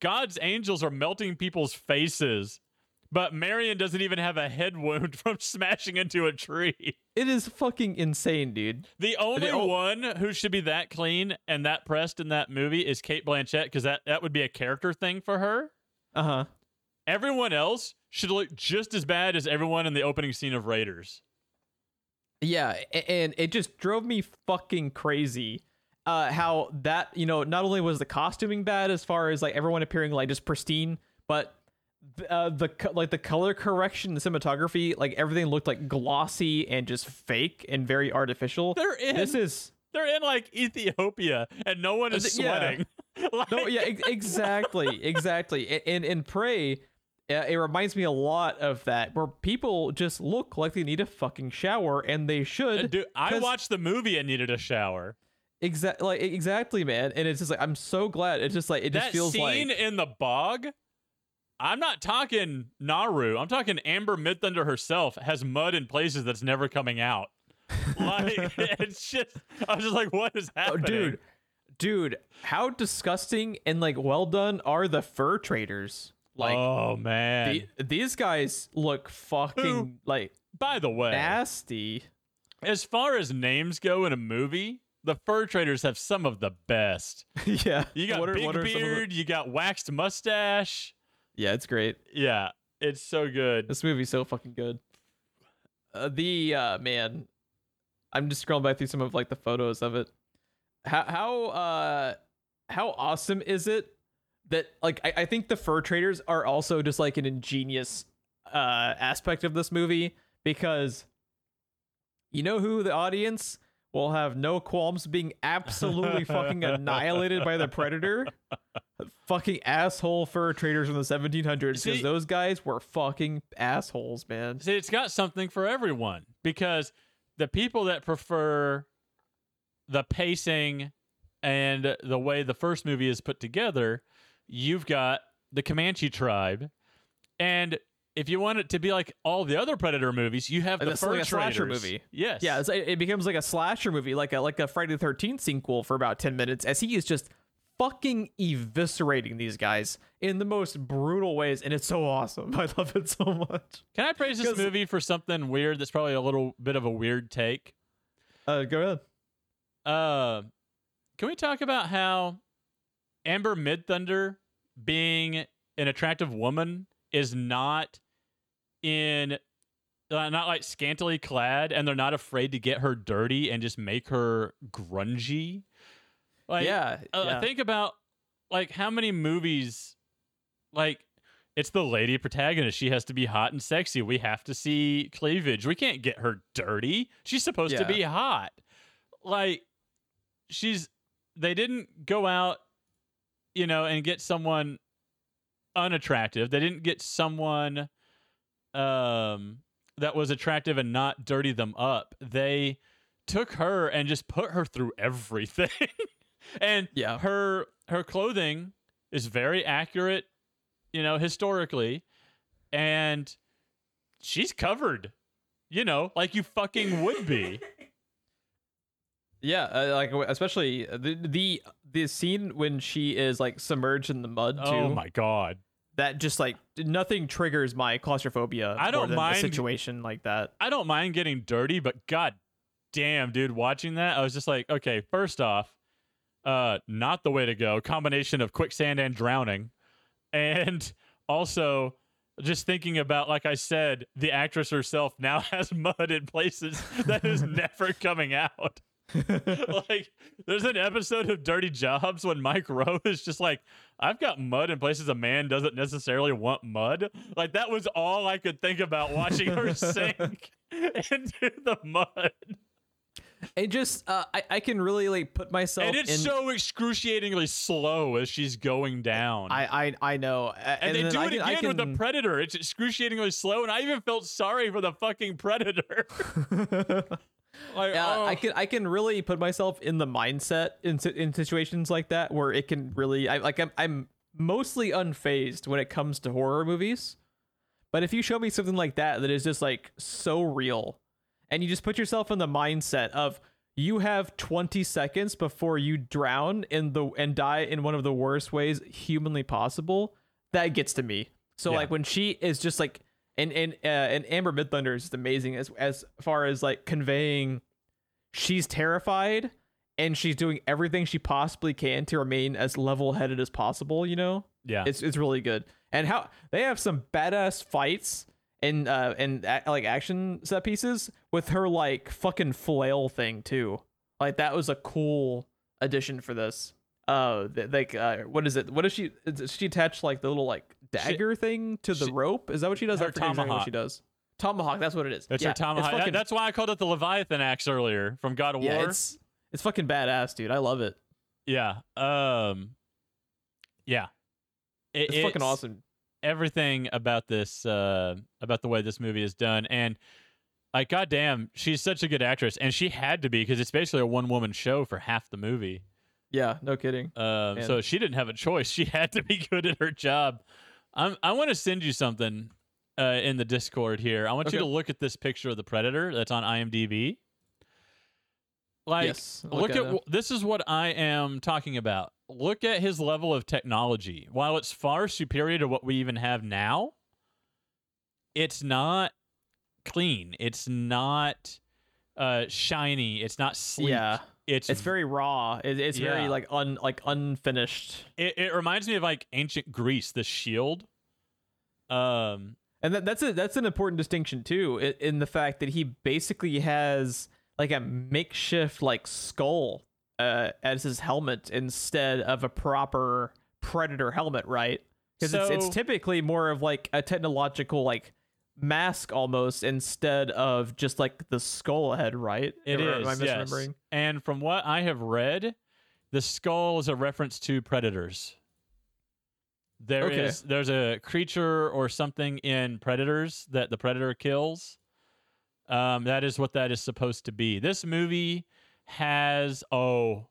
God's angels are melting people's faces, but Marion doesn't even have a head wound from smashing into a tree. It is fucking insane, dude. The only o- one who should be that clean and that pressed in that movie is Cate Blanchett because that, that would be a character thing for her. Uh huh. Everyone else should look just as bad as everyone in the opening scene of Raiders. Yeah, and it just drove me fucking crazy. Uh, how that you know not only was the costuming bad as far as like everyone appearing like just pristine, but uh, the like the color correction, the cinematography, like everything looked like glossy and just fake and very artificial. They're in This is they're in like Ethiopia and no one is Uh, th- yeah. sweating. Like- no, yeah, ex- exactly, exactly. And in Prey, uh, it reminds me a lot of that, where people just look like they need a fucking shower, and they should. Dude, I watched the movie and needed a shower. Exactly, like exactly, man. And it's just like I'm so glad. It's just like it just that feels scene like in the bog. I'm not talking Naru. I'm talking Amber Midthunder herself has mud in places that's never coming out. Like it's just, I was just like, what is oh, happening, dude, dude, how disgusting and like well done are the fur traders? Like oh man. the, these guys look fucking like By the way, nasty. as far as names go in a movie, the fur traders have some of the best. yeah, You got are- Big what are some of the- Beard, you got waxed mustache. yeah, it's great. Yeah, it's so good. This movie's so fucking good. Uh, the uh man, I'm just scrolling back through some of like the photos of it. How how uh how awesome is it that like I, I think the fur traders are also just like an ingenious uh aspect of this movie because you know who the audience will have no qualms being absolutely fucking annihilated by the predator? Fucking asshole fur traders from the 1700s because those guys were fucking assholes man. See, it's got something for everyone because the people that prefer the pacing and the way the first movie is put together, you've got the Comanche tribe. And if you want it to be like all the other Predator movies, you have the it's fur like a slasher traders. movie. Yes. yeah it's, it becomes like a slasher movie like a like a friday the 13th sequel for about 10 minutes as he is just fucking eviscerating these guys in the most brutal ways and it's so awesome i love it so much Can I praise this movie for something weird that's probably a little bit of a weird take? uh go ahead Uh, can we talk about how Amber Midthunder being an attractive woman is not in uh, not like scantily clad and they're not afraid to get her dirty and just make her grungy. Like yeah, uh, yeah. think about like how many movies like it's the lady protagonist. She has to be hot and sexy. We have to see cleavage. We can't get her dirty. She's supposed to be hot. Like she's they didn't go out you know and get someone unattractive. They didn't get someone um that was attractive and not dirty them up. They took her and just put her through everything. And Yeah. her her clothing is very accurate you know historically. And she's covered you know like you fucking would be yeah uh, like especially the the the scene when she is like submerged in the mud too oh my god that just like nothing triggers my claustrophobia I don't mind- a situation like that I don't mind getting dirty, but god damn, dude, watching that, I was just like, okay, first off, uh, not the way to go. Combination of quicksand and drowning. And also just thinking about, like I said, the actress herself now has mud in places that is never coming out. like there's an episode of Dirty Jobs when Mike Rowe is just like, I've got mud in places a man doesn't necessarily want mud. Like that was all I could think about watching her sink into the mud. and just uh, I, I can really like put myself And it's in so excruciatingly slow as she's going down. I, I I know A- and, they do it can- again with the predator. It's excruciatingly slow, and I even felt sorry for the fucking predator. Like, Yeah, oh. I can I can really put myself in the mindset in in situations like that where it can really I like I'm I'm mostly unfazed when it comes to horror movies. But if you show me something like that that is just like so real and you just put yourself in the mindset of you have 20 seconds before you drown in the and die in one of the worst ways humanly possible, that gets to me. So Yeah. like when she is just like and and uh, and Amber Midthunder is just amazing as as far as like conveying she's terrified and she's doing everything she possibly can to remain as level-headed as possible, you know? yeah, It's it's really good. And how they have some badass fights and uh and a- like action set pieces with her like fucking flail thing too. Like that was a cool addition for this. Uh, like uh, what is it? What does she? Is she attached like the little like dagger thing to the she- rope? Is that what she does? Her exactly what tomahawk. she does. Tomahawk. That's what it is. that's yeah, her tomahawk. Fucking- that's why I called it the Leviathan axe earlier from God of yeah, War. it's it's fucking badass, dude. I love it. Yeah. Um. Yeah. It- It's, fucking awesome. Everything about this, uh, about the way this movie is done, and like, goddamn, she's such a good actress, and she had to be because it's basically a one-woman show for half the movie. Yeah, no kidding. Um, so she didn't have a choice. She had to be good at her job. I'm, I want to send you something uh, in the Discord here. I want you to look at this picture of the Predator that's on IMDb. Like, yes. look at it. w- this is what I am talking about. Look at his level of technology. While it's far superior to what we even have now, it's not clean. It's not uh, shiny. It's not sleek. yeah. It's It's very raw. It, it's very like un like unfinished. It, it reminds me of like ancient Greece, the shield. Um, And that, that's a that's an important distinction too, i- in the fact that he basically has like a makeshift like skull uh, as his helmet instead of a proper predator helmet, right? Because it's, it's typically more of like a technological like mask almost instead of just like the skull head, right? it Or is. Am I yes. And from what I have read, the skull is a reference to predators. There is Okay. there's a creature or something in predators that the predator kills. Um, that is what that is supposed to be. This movie has oh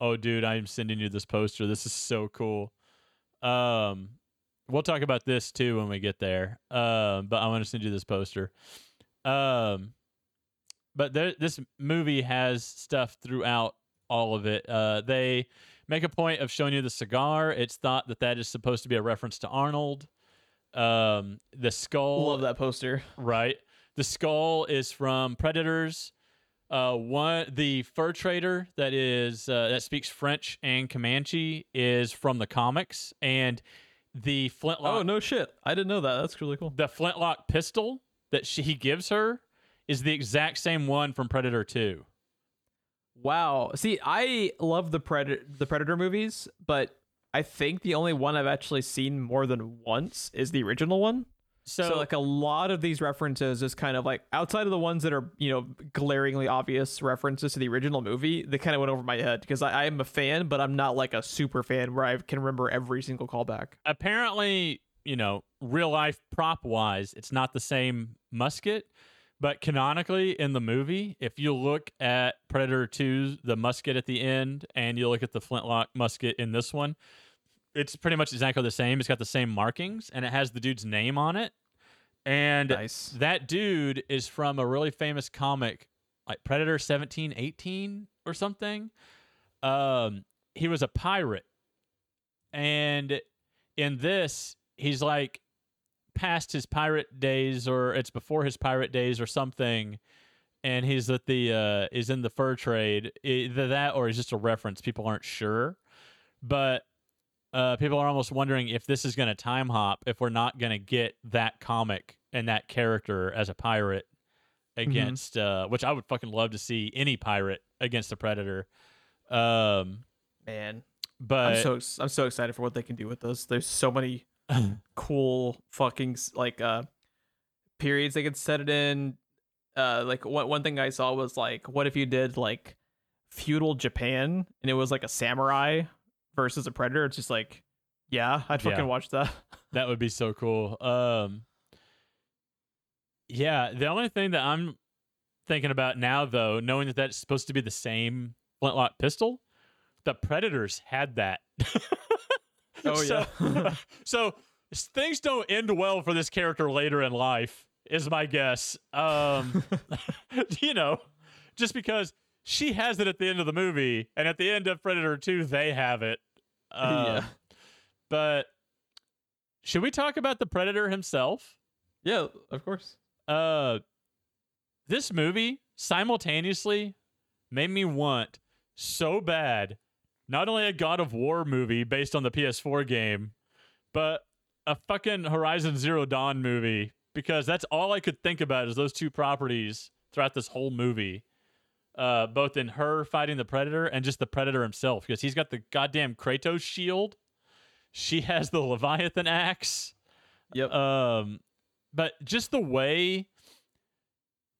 oh dude, I'm sending you this poster. This is so cool. Um, we'll talk about this too when we get there. Um, but I want to send you this poster. Um, but there, this movie has stuff throughout all of it. Uh, they make a point of showing you the cigar. It's thought that that is supposed to be a reference to Arnold. Um, the skull, Love that poster. right? The skull is from Predators. Uh, one the fur trader that is uh, that speaks French and Comanche is from the comics, and the flintlock Oh no shit! I didn't know that. That's really cool. the flintlock pistol that she he gives her is the exact same one from Predator 2. Wow. See, I love the predator the Predator movies, but I think the only one I've actually seen more than once is the original one. So, So, like a lot of these references is kind of like outside of the ones that are, you know, glaringly obvious references to the original movie, they kind of went over my head because I, I am a fan, but I'm not like a super fan where I can remember every single callback. apparently, you know, real life prop wise, it's not the same musket, but canonically in the movie, if you look at Predator 2, the musket at the end, and you look at the flintlock musket in this one, it's pretty much exactly the same. It's got the same markings and it has the dude's name on it. And Nice. that dude is from a really famous comic, like Predator 1718 or something. Um, he was a pirate. And in this, he's like past his pirate days or it's before his pirate days or something. And he's at the uh is in the fur trade. Either that or he's just a reference. People aren't sure. But uh, people are almost wondering if this is going to time hop, if we're not going to get that comic and that character as a pirate against uh which I would fucking love to see any pirate against the predator. Um Man, but I'm so I'm so excited for what they can do with this. There's so many cool fucking like uh periods they could set it in. Uh, like one one thing I saw was like, what if you did like feudal Japan and it was like a samurai versus a predator? It's just like, yeah, I'd fucking Yeah. watch that. That would be so cool. Um Yeah, the only thing that I'm thinking about now though, knowing that that's supposed to be the same flintlock pistol, the Predators had that. Oh, so, yeah. so s- things don't end well for this character later in life is my guess. Um you know, just because she has it at the end of the movie and at the end of Predator 2 they have it. Um, yeah, but should we talk about the Predator himself? yeah, of course. Uh, this movie simultaneously made me want so bad not only a God of War movie based on the PS4 game, but a fucking Horizon Zero Dawn movie because that's all I could think about is those two properties throughout this whole movie. Uh, both in her fighting the Predator and just the Predator himself because he's got the goddamn Kratos shield. She has the Leviathan axe. Yep. Um, but just the way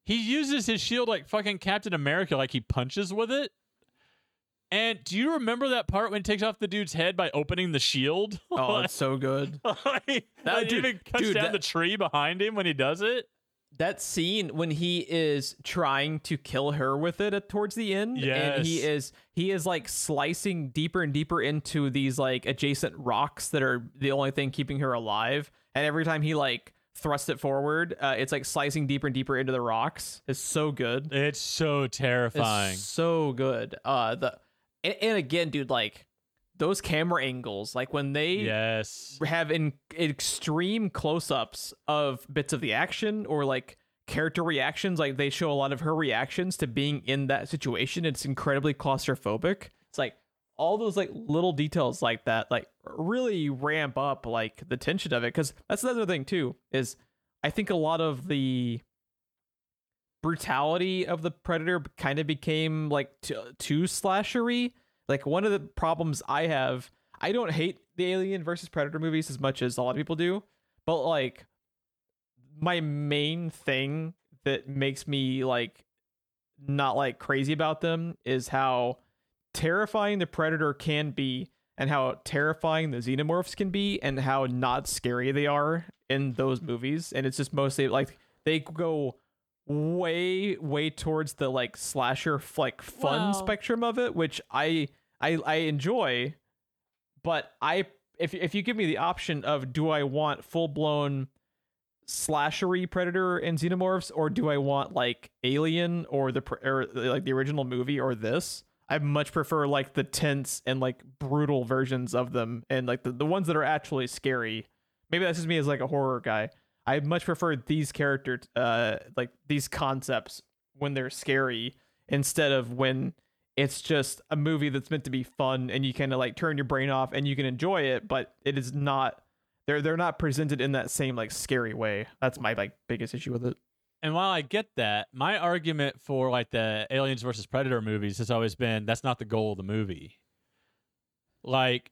he uses his shield like fucking Captain America, like he punches with it. And do you remember that part when he takes off the dude's head by opening the shield? oh, it's so good. like, That- like, dude- even cuts dude, down that- the tree behind him when he does it. That scene when he is trying to kill her with it at, towards the end and he is he is like slicing deeper and deeper into these like adjacent rocks that are the only thing keeping her alive. And every time he like thrusts it forward uh, it's like slicing deeper and deeper into the rocks. It's so good. It's so terrifying. it's so good. Uh the and, and again dude like those camera angles like when they yes. have in extreme close-ups of bits of the action or like character reactions like they show a lot of her reactions to being in that situation. It's incredibly claustrophobic. It's like all those like little details like that like really ramp up like the tension of it. Because that's another thing too is i think a lot of the brutality of the predator kind of became like too, too slashery like one of the problems i have i don't hate the alien versus predator movies as much as a lot of people do but like my main thing that makes me like not like crazy about them is how terrifying the predator can be and how terrifying the xenomorphs can be and how not scary they are in those movies. And it's just mostly like they go way way towards the like slasher like fun Well- spectrum of it which i i i enjoy but i if if you give me the option of do i want full blown slashery predator and xenomorphs or do i want like alien or the or like the original movie or this i much prefer like the tense and like brutal versions of them and like the, the ones that are actually scary. Maybe that's just me as like a horror guy. I much prefer these characters uh like these concepts when they're scary instead of when it's just a movie that's meant to be fun and you kind of uh, like turn your brain off and you can enjoy it but it is not they're they're not presented in that same like scary way that's my like biggest issue with it And while I get that, my argument for like the Aliens versus Predator movies has always been that's not the goal of the movie. Like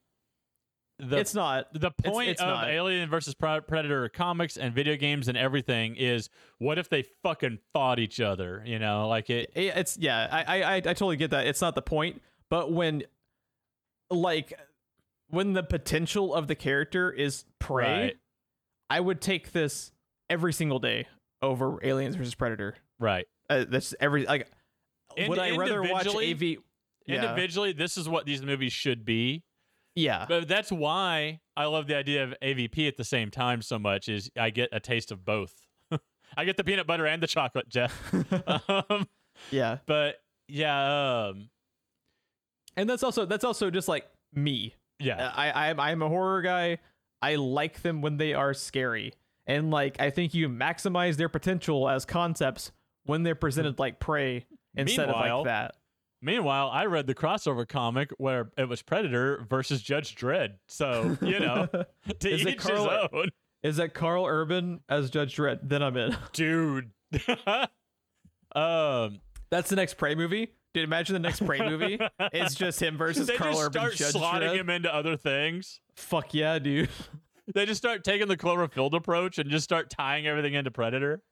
the it's not the point it's of not. Alien versus Predator comics and video games and everything is what if they fucking fought each other? You know, like it. It- it's yeah I, I i totally get that it's not the point but when like when the potential of the character is prey Right. i would take this every single day over aliens versus predator Right. uh, that's every like Ind- would i rather watch av yeah Individually, this is what these movies should be. Yeah But that's why I love the idea of AVP at the same time so much. Is I get a taste of both. I get the peanut butter and the chocolate, Jeff. um, yeah but yeah, um, and that's also that's also just like me yeah, I, I I'm a horror guy. I like them when they are scary, and like I think you maximize their potential as concepts when they're presented like prey instead of like that. Meanwhile, I read the crossover comic where it was Predator versus Judge Dredd. So you know, to Is it each Karl- his own, Is that Karl Urban as Judge Dredd? Then I'm in. dude. Um, That's the next Prey movie. Dude, imagine the next Prey movie. It's just him versus they Karl just Urban start Judge slotting Dredd. him into other things. Fuck yeah, dude. They just start taking the Cloverfield approach and just start tying everything into Predator.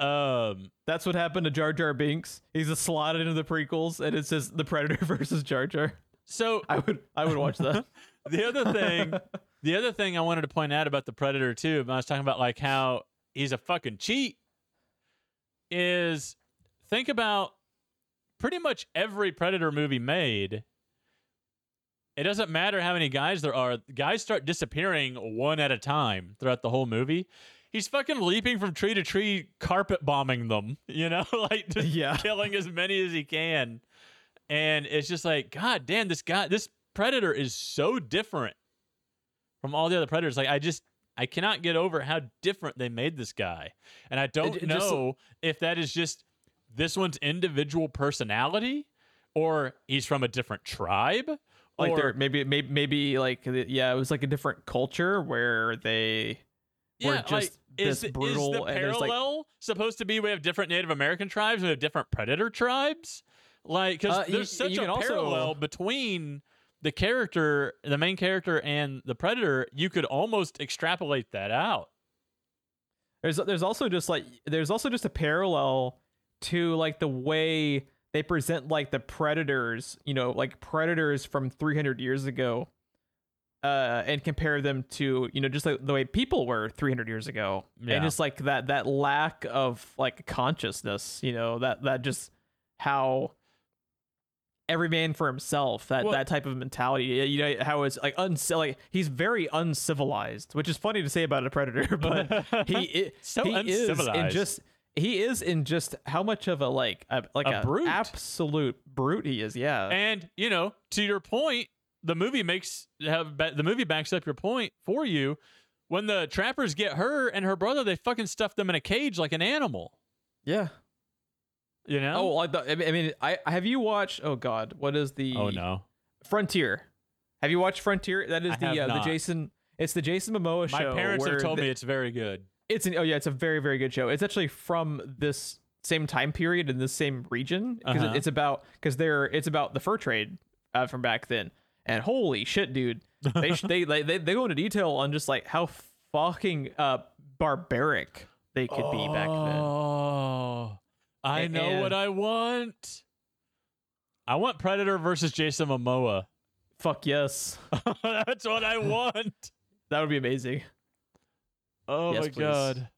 Um, That's what happened to Jar Jar Binks. He's slotted into the prequels, and it says the Predator versus Jar Jar. so I would, I would watch that. the other thing, the other thing I wanted to point out about the Predator too, I was talking about like how he's a fucking cheat. Is think about pretty much every Predator movie made. It doesn't matter how many guys there are; guys start disappearing one at a time throughout the whole movie. He's fucking leaping from tree to tree, carpet bombing them. You know, like just Yeah. killing as many as he can. And it's just like, God damn, this guy, this predator is so different from all the other predators. Like, I just, I cannot get over how different they made this guy. And I don't It- it just- know if that is just this one's individual personality or he's from a different tribe. Like or, there, maybe, maybe, maybe like yeah, it was like a different culture where they yeah, just like, is, brutal is the parallel like supposed to be we have different Native American tribes, we have different predator tribes? Like, because Uh, you- there's such you a can also- parallel between the character, the main character, and the predator. You could almost extrapolate that out. There's there's also just like there's also just a parallel to like the way they present like the predators, you know, like predators from 300 years ago, uh, and compare them to you know just like the way people were 300 years ago, Yeah. and just like that that lack of like consciousness, you know, that that just how every man for himself that Well- that type of mentality you know how it's like unci- like he's very uncivilized which is funny to say about a predator but he i- So he is in just he is in just how much of a like a, like A a, brute. absolute brute he is yeah And you know, to your point, the movie makes have the movie backs up your point for you. When the trappers get her and her brother, they fucking stuff them in a cage like an animal. yeah You oh know? like the, I mean- I mean I have you watched oh god what is the oh no. Frontier have you watched Frontier that is I the uh, the. Jason it's the Jason Momoa My show parents have told the- me it's very good. It's an oh yeah, it's a very very good show. It's actually from this same time period in this same region because Uh-huh. it's about because they're it's about the fur trade uh, from back then. And holy shit, dude, they sh- they, they they go into detail on just like how fucking uh barbaric they could be back then. Oh, I A- know what I want. I want Predator versus Jason Momoa. Fuck yes, That's what I want. that would be amazing. Oh Yes, my please. god.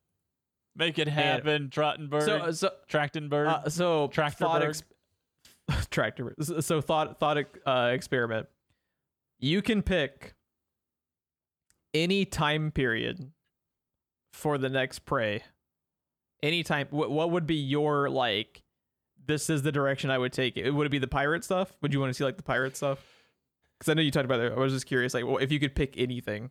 Make it happen, Trottenberg. So so Trachtenberg. uh, so Tractor thought bird. tractor. So thought thought uh, experiment. You can pick any time period for the next prey. Any time. What what would be your like? This is the direction I would take it. Would it be the pirate stuff? Would you want to see like the pirate stuff? Because I know you talked about it. I was just curious, like, well, if you could pick anything.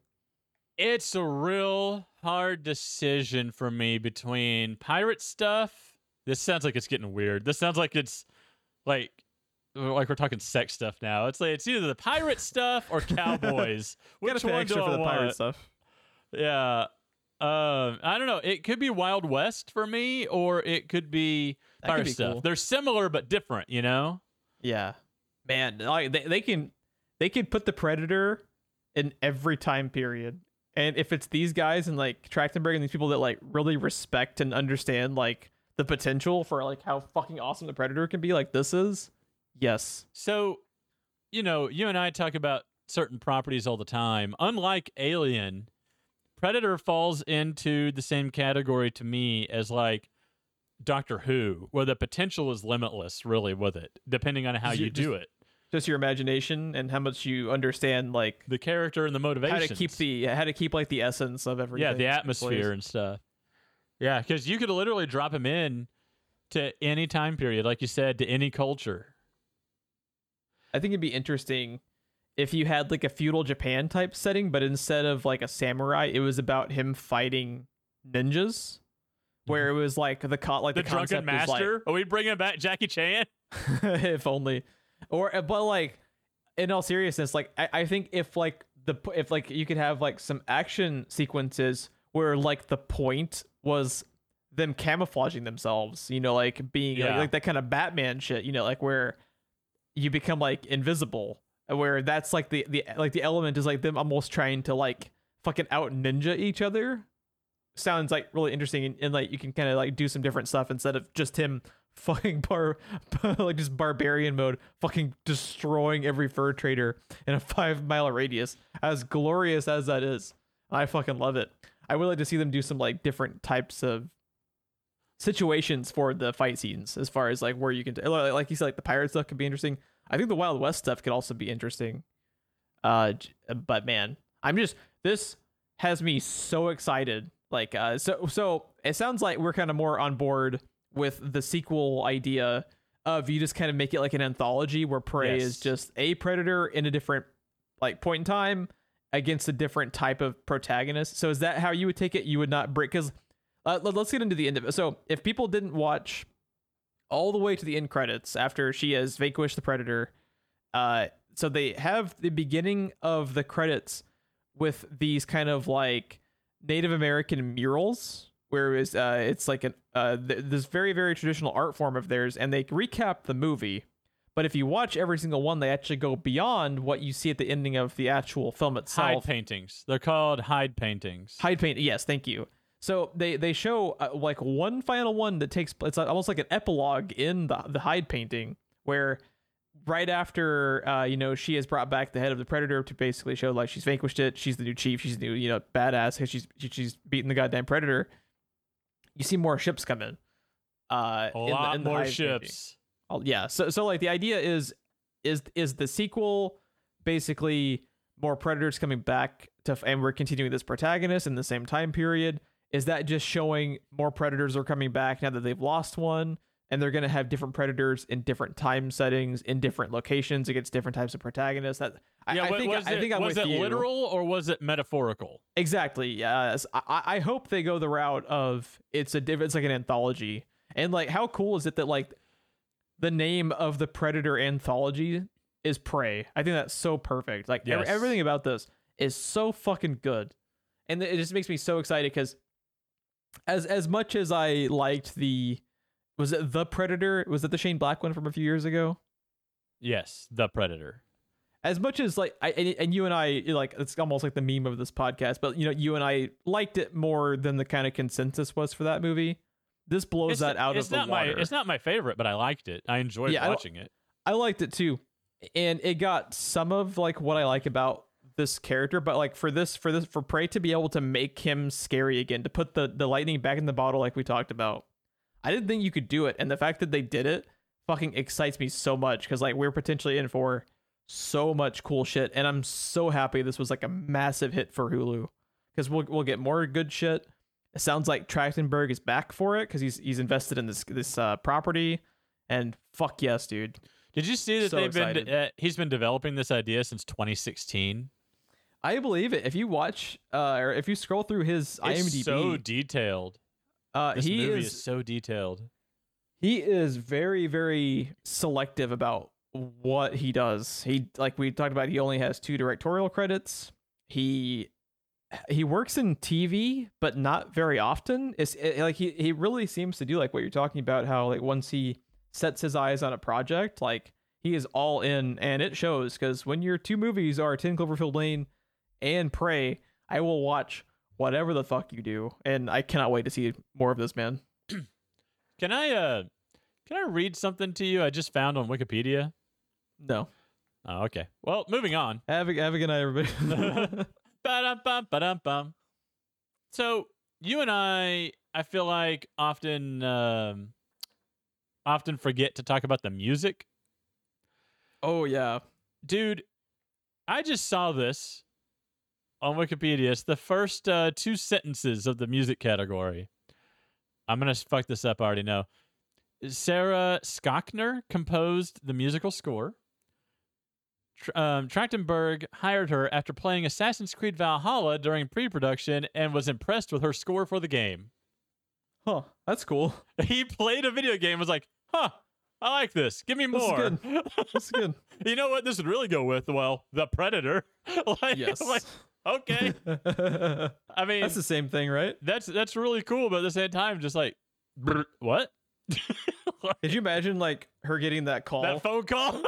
it's a real hard decision for me between pirate stuff. This sounds like it's getting weird. This sounds like it's like like we're talking sex stuff now. It's like it's either the pirate stuff or cowboys. Which one extra do for I the pirate want? stuff. Yeah. Um, I don't know. It could be Wild West for me, or it could be That could pirate be stuff. cool. They're similar but different, you know. Yeah, man, like they, they can they can put the predator in every time period, and if it's these guys and like Trachtenberg and these people that like really respect and understand like the potential for like how fucking awesome the predator can be, like this is, yes, So, you know, you and I talk about certain properties all the time. Unlike Alien, Predator falls into the same category to me as like Doctor Who, where the potential is limitless, really, with it, depending on how you do just- it. just your imagination and how much you understand like The character and the motivation. how to keep the how to keep like the essence of everything. yeah, the in place. atmosphere and stuff. Yeah, because you could literally drop him in to any time period, like you said, to any culture. I think it'd be interesting if you had like a feudal Japan type setting, but instead of like a samurai, it was about him fighting ninjas, where it was like the co- like The, the, drunken is, like, master. Are we bringing back Jackie Chan? if only or uh, but like in all seriousness like I, I think if like the if like you could have like some action sequences where like the point was them camouflaging themselves, you know, like being like, like that kind of Batman shit, you know, like where you become like invisible, where that's like the the like the element is like them almost trying to like fucking out ninja each other. Sounds like really interesting, and, and like you can kind of like do some different stuff instead of just him fucking bar like just barbarian mode, fucking destroying every fur trader in a five mile radius. As glorious as that is, I fucking love it. I would like to see them do some like different types of situations for the fight scenes as far as like where you can like like you said like the pirate stuff could be interesting. I think the wild west stuff could also be interesting. Uh but man i'm just this has me so excited. Like uh so so it sounds like we're kind of more on board with the sequel idea of you just kind of make it like an anthology where prey Yes. is just a predator in a different like point in time against a different type of protagonist. So is that how you would take it? You would not break because uh, let- let's get into the end of it. So, if people didn't watch all the way to the end credits after she has vanquished the predator, uh, so they have the beginning of the credits with these kind of like Native American murals, where it's, uh, it's like an uh, th- this very very traditional art form of theirs, and they recap the movie. But if you watch every single one, they actually go beyond what you see at the ending of the actual film itself. Hide paintings. They're called hide paintings. Hide paint. Yes, thank you. So they they show uh, like one final one that takes it's almost like an epilogue in the the hide painting where right after uh you know she has brought back the head of the predator to basically show like she's vanquished it she's the new chief she's the new you know badass she's she- she's beaten the goddamn predator you see more ships come in uh A in the- lot in the more ships. Oh, yeah. So so like the idea is is is the sequel basically more predators coming back to and we're continuing this protagonist in the same time period? Is that just showing more predators are coming back now that they've lost one and they're going to have different predators in different time settings in different locations against different types of protagonists? That I, Yeah, I think was I it, think I'm was it you. literal or was it metaphorical? Exactly. Yes. I, I I hope they go the route of it's a it's like an anthology. And like how cool is it that like the name of the Predator anthology is Prey. I think that's so perfect. Like Yes. everything about this is so fucking good. And it just makes me so excited cuz as as much as I liked the was it The Predator? Was it the Shane Black one from a few years ago? Yes, the predator. as much as like I and, and you and I like it's almost like the meme of this podcast, but you know you and I liked it more than the kind of consensus was for that movie. This blows that out it's of the not water. my it's not my favorite, but I liked it. I enjoyed Yeah, I watching it. I liked it too, and it got some of like what I like about this character, but like for this for this for Prey to be able to make him scary again, to put the the lightning back in the bottle like we talked about, I didn't think you could do it, and the fact that they did it fucking excites me so much because like we're potentially in for so much cool shit, and I'm so happy this was like a massive hit for Hulu because we'll we'll get more good shit. It sounds like Trachtenberg is back for it because he's he's invested in this this uh, property, and fuck yes, dude. Did you see that So they've been uh, he's been developing this idea since 2016? I believe it. If you watch, uh, or if you scroll through his It's IMDb, so detailed. uh, This he movie is, is so detailed. he is very very selective about what he does. He like we talked about. He only has two directorial credits. He he works in TV, but not very often. It's it, like he he really seems to do like what you're talking about. How like once he sets his eyes on a project, like he is all in, and it shows. Because when your two movies are Ten Cloverfield Lane and Prey, I will watch whatever the fuck you do, and I cannot wait to see more of this man. Can I uh can I read something to you I just found on Wikipedia? No, Oh, okay. Well, moving on. have a have a good night, everybody. Ba-dum-bum, ba-dum-bum. So you and I, I feel like often, um, often forget to talk about the music, oh yeah, dude. I just saw this on Wikipedia. It's the first uh, two sentences of the music category. I'm gonna fuck this up. I already know. Sarah Skockner composed the musical score. Tr- um, Trachtenberg hired her after playing Assassin's Creed Valhalla during pre-production and was impressed with her score for the game. huh? That's cool. He played a video game, was like, "Huh, I like this. Give me This is more." good. That's good. you know what? This would really go with well, the Predator. like, Yes. like, okay. I mean, that's the same thing, right? that's that's really cool, but at the same time, just like what? Did you imagine like her getting that call? that phone call?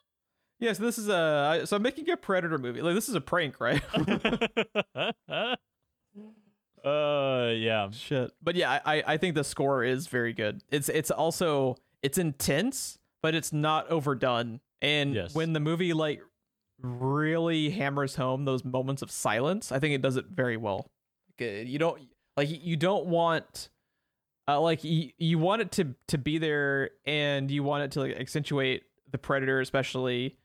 yeah, so this is a so I'm making a Predator movie. Like this is a prank, right? uh, yeah. Shit. But yeah, I I think the score is very good. It's it's also it's intense, but it's not overdone. And Yes. when the movie like really hammers home those moments of silence, I think it does it very well. Uh, You don't like you don't want uh, like you, you want it to to be there and you want it to like accentuate the predator especially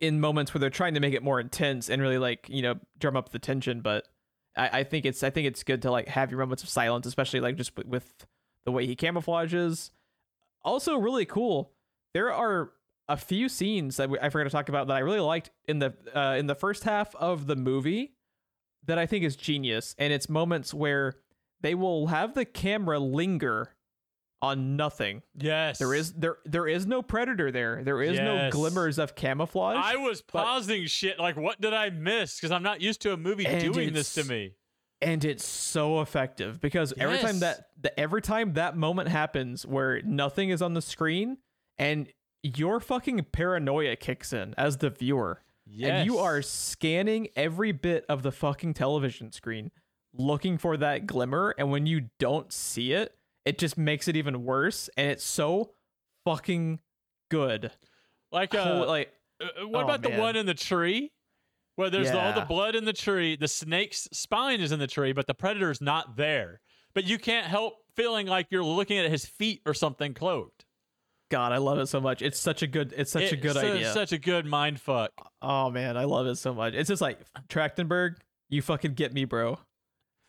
in moments where they're trying to make it more intense and really like you know drum up the tension but I, I think it's I think it's good to like have your moments of silence, especially like just with the way he camouflages. Also, really cool. There are a few scenes that we, I forgot to talk about that I really liked in the uh, in the first half of the movie that I think is genius, and it's moments where they will have the camera linger on nothing. Yes. There is there there is no predator there. There is no glimmers of camouflage. I was but- pausing shit like, what did I miss? Because I'm not used to a movie doing this to me. and it's so effective because every time that the, every time that moment happens where nothing is on the screen and your fucking paranoia kicks in as the viewer Yes. and you are scanning every bit of the fucking television screen looking for that glimmer and when you don't see it it just makes it even worse and it's so fucking good like, uh, like uh, what oh, about the one in the tree? Where there's all the blood in the tree, the snake's spine is in the tree, but the predator's not there. But you can't help feeling like you're looking at his feet or something cloaked. God i love it so much it's such a good it's such a good su- idea Such a good mind fuck. Oh man, I love it so much. It's just like Trachtenberg, you fucking get me, bro.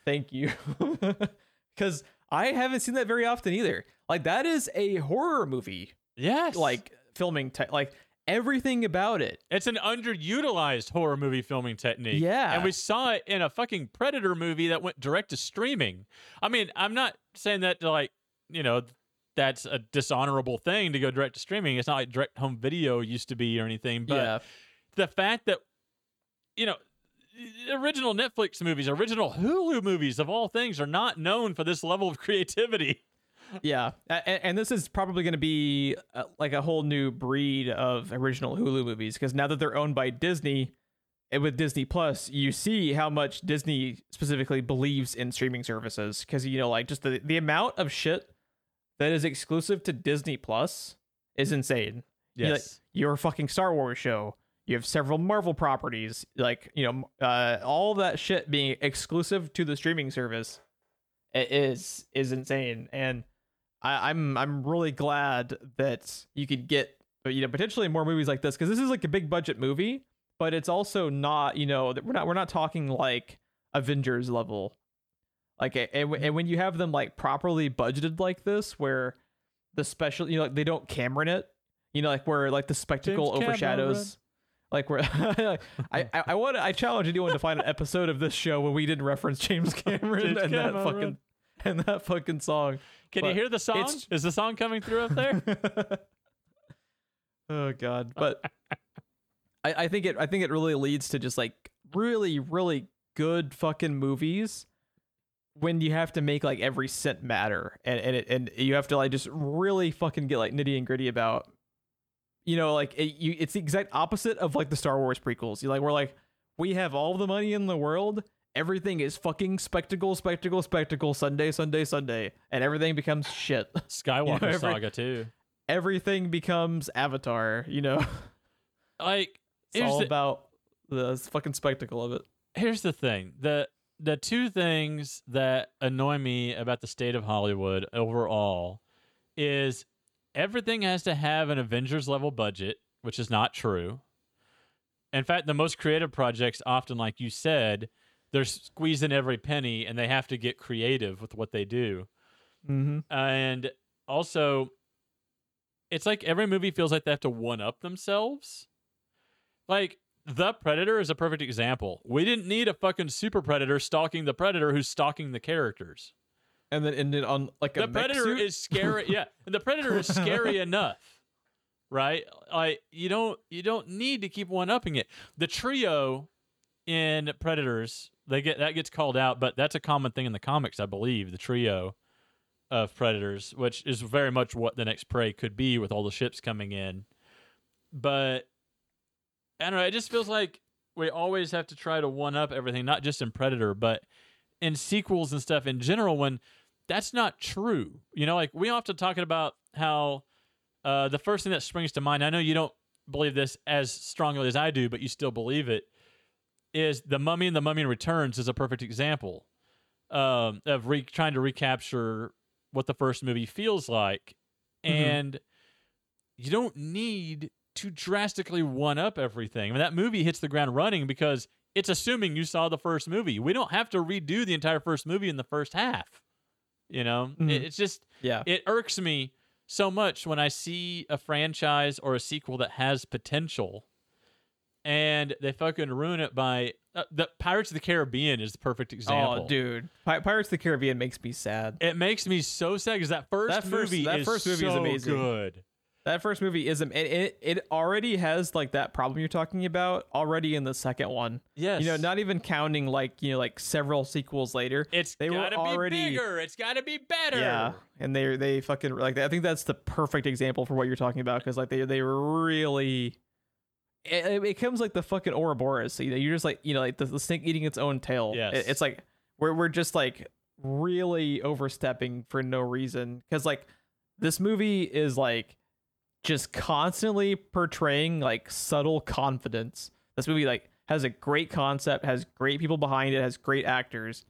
Thank you. Cuz I haven't seen that very often either. Like that is a horror movie. Yes. Like filming te- like everything about it. It's an underutilized horror movie filming technique. Yeah. And we saw it in a fucking Predator movie that went direct to streaming. I mean, I'm not saying that to like, you know, that's a dishonorable thing to go direct to streaming. It's not like direct home video used to be or anything. But yeah. the fact that, you know, original Netflix movies, original Hulu movies of all things are not known for this level of creativity. Yeah. A- a- And, this is probably going to be uh, like a whole new breed of original Hulu movies because now that they're owned by Disney and with Disney Plus, you see how much Disney specifically believes in streaming services because you know like just the the amount of shit that is exclusive to Disney Plus is insane. Yes. You know, like, your fucking Star Wars show. You have several Marvel properties, like you know, uh, all that shit being exclusive to the streaming service i- is is insane. And I, I'm I'm really glad that you could get you know potentially more movies like this because this is like a big budget movie, but it's also not you know we're not we're not talking like Avengers level. Like and, and when you have them like properly budgeted like this, where the special you know like they don't Cameron it, you know like where like the spectacle James overshadows. Like where I I I want to I challenge anyone to find an episode of this show where we didn't reference James Cameron James and that fucking and that fucking song. Can you hear the song? Is the song coming through up there? oh god but I, I think it i think it really leads to just like really really good fucking movies when you have to make like every cent matter and and it, and you have to like just really fucking get like nitty and gritty about you know like it, you it's the exact opposite of like the star wars prequels you like we're like we have all the money in the world everything is fucking spectacle spectacle spectacle sunday sunday sunday and everything becomes shit Skywalker every- Saga too. everything becomes avatar you know Like It's all the, about the fucking spectacle of it. here's the thing. The the two things that annoy me about the state of Hollywood overall is everything has to have an Avengers level budget, which is not true. In fact, the most creative projects often like you said, they're squeezing every penny and they have to get creative with what they do. Mm-hmm. and also it's like every movie feels like they have to one up themselves like the predator is a perfect example. We didn't need a fucking super predator stalking the predator who's stalking the characters. And then ended on like a the predator suit? is scary yeah. And the predator is scary enough right? Like you don't you don't need to keep one upping it. The trio in predators they get that gets called out but that's a common thing in the comics i believe the trio of predators, which is very much what the next prey could be with all the ships coming in. But I don't know. It just feels like we always have to try to one up everything, not just in Predator, but in sequels and stuff in general. When that's not true, you know, like we often talking about how uh, the first thing that springs to mind. I know you don't believe this as strongly as I do, but you still believe it. Is the Mummy and the Mummy Returns is a perfect example um, of re- trying to recapture what the first movie feels like, Mhm. and you don't need to drastically one up everything. I mean, that movie hits the ground running because it's assuming you saw the first movie. We don't have to redo the entire first movie in the first half. You know, Mhm. It- it's just Yeah. it irks me so much when I see a franchise or a sequel that has potential and they fucking ruin it by uh, the Pirates of the Caribbean is the perfect example. Oh, dude, Pi- Pirates of the Caribbean makes me sad. It makes me so sad because that first That first- movie that is first movie is amazing. good. That first movie is it, it it already has like that problem you're talking about already in the second one. Yes, You know, not even counting like you know like several sequels later. it's they were gotta already- be bigger. It's gotta be better. Yeah, and they they fucking like I think that's the perfect example for what you're talking about because like they they really. It, it becomes like the fucking Ouroboros. You know, you're just like you know like the, the snake eating its own tail. Yes. It- it's like we're we're just like really overstepping for no reason because like this movie is like just constantly portraying like subtle confidence. This movie like has a great concept, has great people behind it, has great actors,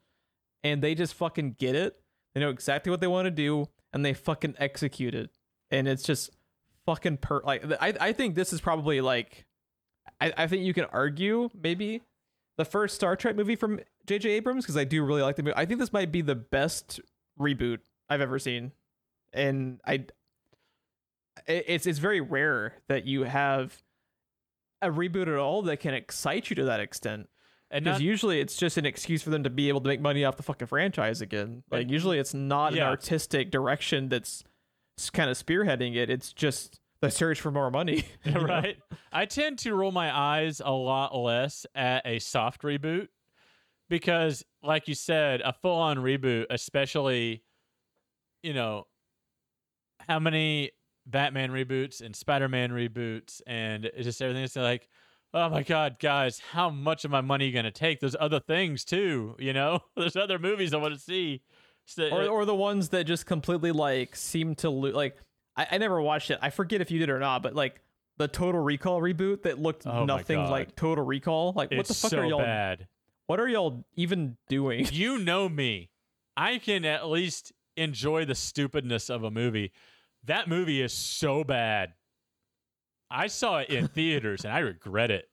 and they just fucking get it. They know exactly what they want to do, and they fucking execute it. And it's just fucking per like I I think this is probably like I, I think you can argue maybe the first Star Trek movie from J.J. Abrams because I do really like the movie. I think this might be the best reboot I've ever seen, and I it's it's very rare that you have a reboot at all that can excite you to that extent. and Because usually it's just an excuse for them to be able to make money off the fucking franchise again. Like usually it's not an artistic direction that's kind of spearheading it. It's just the search for more money. you know? right? I tend to roll my eyes a lot less at a soft reboot because, like you said, a full on reboot, especially, you know, how many Batman reboots and Spider Man reboots and it's just everything. It's like, oh my God, guys, how much of my money are you going to take? There's other things too, you know? There's other movies I want to see. So, Or uh or the ones that just completely like seem to lo- like I, I never watched it. I forget if you did or not, but like the Total Recall reboot that looked Oh nothing like Total Recall. Like what the fuck so are y'all bad. what are y'all even doing? you know me. I can at least enjoy the stupidness of a movie. That movie is so bad. I saw it in theaters and I regret it.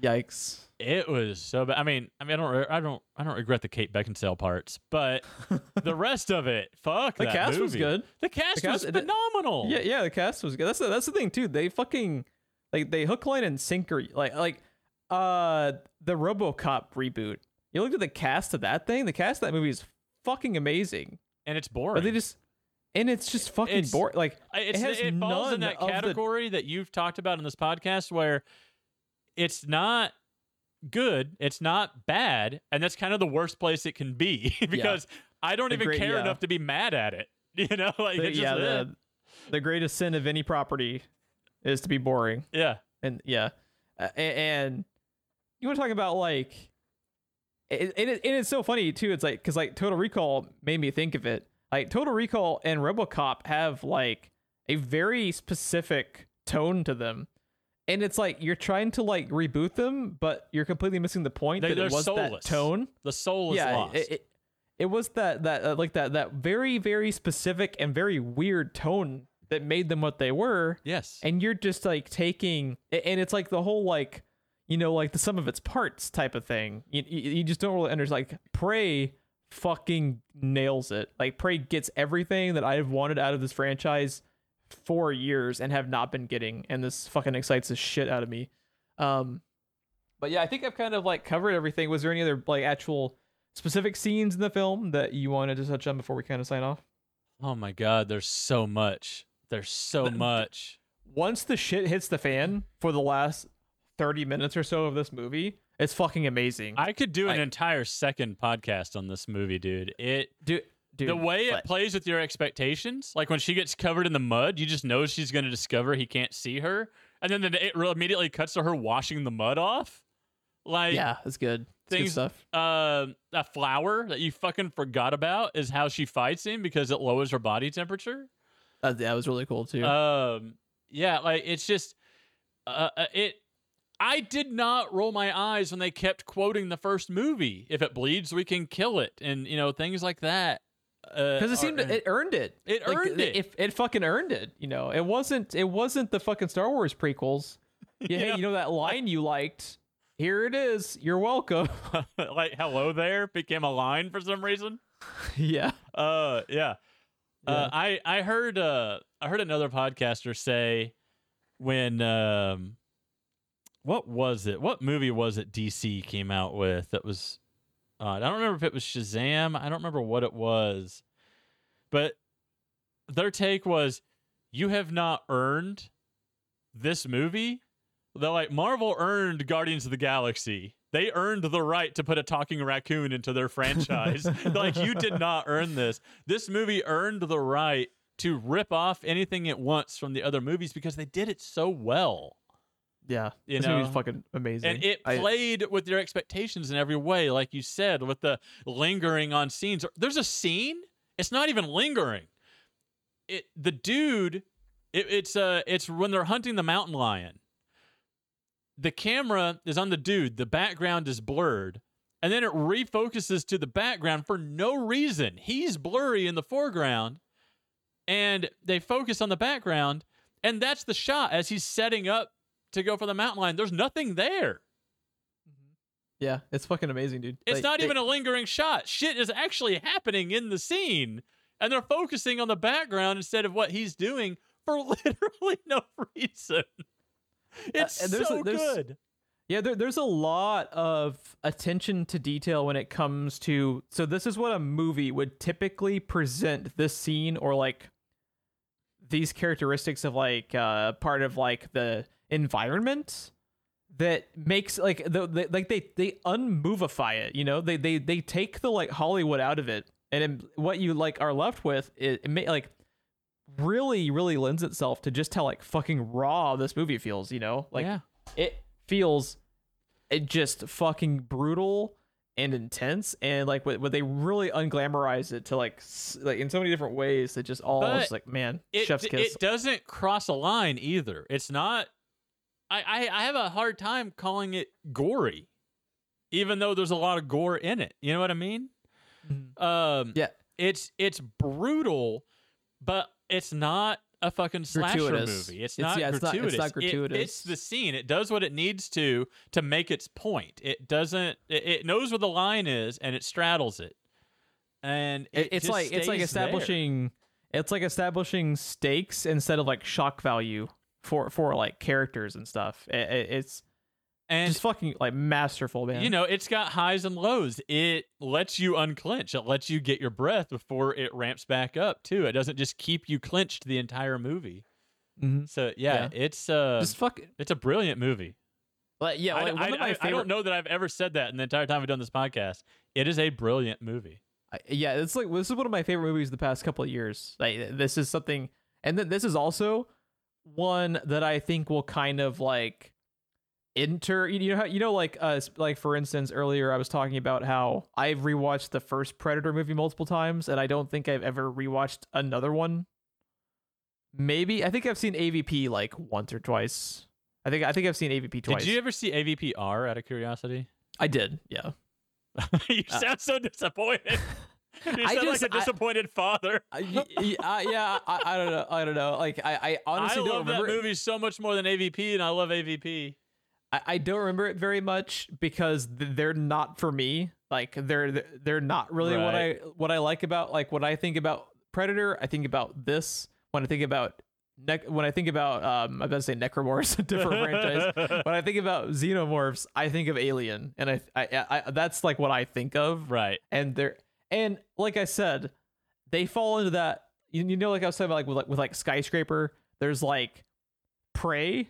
Yikes. It was so bad. I mean, I mean, I don't, re- I don't, I don't regret the Kate Beckinsale parts, but the rest of it, fuck. The cast was good. The cast, cast- was it- phenomenal. Yeah, yeah, the cast was good. That's the, that's the thing too. They fucking like they hook, line, and sinker. Like like uh the RoboCop reboot. You looked at the cast of that thing. The cast of that movie is fucking amazing. and it's boring. But they just and it's just fucking It's- boring. Like I- It's, has it falls in that of the- category that you've talked about in this podcast where it's not good, it's not bad, and that's kind of the worst place it can be because I don't The even great- care yeah. enough to be mad at it. You know, like the, it's yeah, just, eh. the, the greatest sin of any property is to be boring. yeah. and yeah, uh, a- and you want to talk about like, it, it, and it's so funny too. It's like because like Total Recall made me think of it. Like Total Recall and RoboCop have like a very specific tone to them, and it's like you're trying to like reboot them, but you're completely missing the point They- that it was soulless. that tone. The soul is yeah, lost. It, it, it was that that uh, like that that very very specific and very weird tone that made them what they were yes. and you're just like taking and it's like the whole like you know like the sum of its parts type of thing you, you, you just don't really understand like prey fucking nails it like prey gets everything that i've wanted out of this franchise for years and have not been getting and this fucking excites the shit out of me um but yeah i think i've kind of like covered everything was there any other like actual specific scenes in the film that you wanted to touch on before we kind of sign off oh my God, there's so much. There's so much. once the shit hits the fan for the last 30 minutes or so of this movie, it's fucking amazing. I could do an entire second podcast on this movie, dude. It dude, dude. the way it plays with your expectations, like when she gets covered in the mud, you just know she's going to discover he can't see her, and then it immediately cuts to her washing the mud off. Like, yeah, it's good. It's good stuff. uh, a flower that you fucking forgot about is how she fights him because it lowers her body temperature. Uh, that was really cool too. Um, yeah, like it's just, uh, uh, it. I did not roll my eyes when they kept quoting the first movie. If it bleeds, we can kill it, and you know things like that. Because Because it seemed it earned it. It earned it. It, it fucking earned it. You know, it wasn't. It wasn't the fucking Star Wars prequels. Yeah, Yeah. hey, you know that line you liked. Here it is. You're welcome. like "Hello there" became a line for some reason. yeah. Uh, yeah. Yeah. Uh, I I heard uh I heard another podcaster say when um what was it? What movie was it DC came out with that was uh, I don't remember if it was Shazam. I don't remember what it was. But their take was you have not earned this movie. They're like Marvel earned Guardians of the Galaxy. They earned the right to put a talking raccoon into their franchise. like you did not earn this. This movie earned the right to rip off anything it wants from the other movies because they did it so well. Yeah. You this movie's know? fucking amazing. And it I- played with your expectations in every way, like you said, with the lingering on scenes. There's a scene. It's not even lingering. It the dude. It, it's uh it's when they're hunting the mountain lion. The camera is on the dude. The background is blurred, and then it refocuses to the background for no reason. He's blurry in the foreground, and they focus on the background, and that's the shot as he's setting up to go for the mountain lion. There's nothing there. yeah, it's fucking amazing, dude. It's Like, not they- even a lingering shot. Shit is actually happening in the scene, and they're focusing on the background instead of what he's doing for literally no reason. It's Uh, there's a- so good. Yeah, there, there's a lot of attention to detail when it comes to. So this is what a movie would typically present this scene or like these characteristics of like uh part of like the environment that makes like the, the like they they unmovify it. You know, they they they take the like Hollywood out of it, and it, what you like are left with it, it may, like really really lends itself to just how like fucking raw this movie feels. You know, like yeah. it feels it just fucking brutal and intense and like what, when they really unglamorize it to like like in so many different ways that just all But just like man It, chef's kiss it doesn't cross a line either. It's not. I, I I have a hard time calling it gory, even though there's a lot of gore in it. You know what I mean? Mhm. Um, yeah it's it's brutal, but it's not a fucking slasher Gratuitous. movie. It's, It's- not yeah, it's not- it's gratuitous. It gratuitous. fits the scene. It does what it needs to to make its point. It doesn't. It, it knows where the line is and it straddles it. And it It- it's just like it's like stays there. establishing it's like establishing stakes instead of like shock value for for like characters and stuff It- it- it's and just fucking like masterful man you know it's got highs and lows. It lets you unclench. It lets you get your breath before it ramps back up too. It doesn't just keep you clenched the entire movie. Mhm. So yeah, it's uh, just fuck it's a brilliant movie. like yeah I, like, I- I- I don't know that I've ever said that in the entire time we've done this podcast. It is a brilliant movie. I- yeah, it's like this is one of my favorite movies the past couple of years. Like this is something, and then this is also one that I think will kind of like enter. You know how you know like uh like for instance earlier I was talking about how I've rewatched the first Predator movie multiple times, and I don't think I've ever rewatched another one. Maybe I think I've seen AVP like once or twice. I think I think I've seen AVP twice. Did you ever see AVPR out of curiosity? I did. Yeah. you Uh, sound so disappointed. You I sound just- like a disappointed father. I, y- y- uh, yeah, I, I don't know. I don't know. Like I, I honestly I don't love remember. that movie so much more than AVP, and I love AVP. I, I don't remember it very much because they're not for me. Like they're they're not really what I what I like about like when I think about Predator. I think about this. When I think about ne- when I think about um, I'm about to say Necromorphs, a different franchise. When I think about Xenomorphs, I think of Alien, and I, I, I that's like what I think of. right. And they're and like I said, they fall into that. You, you know, like I was about, like with like with like skyscraper. There's like prey,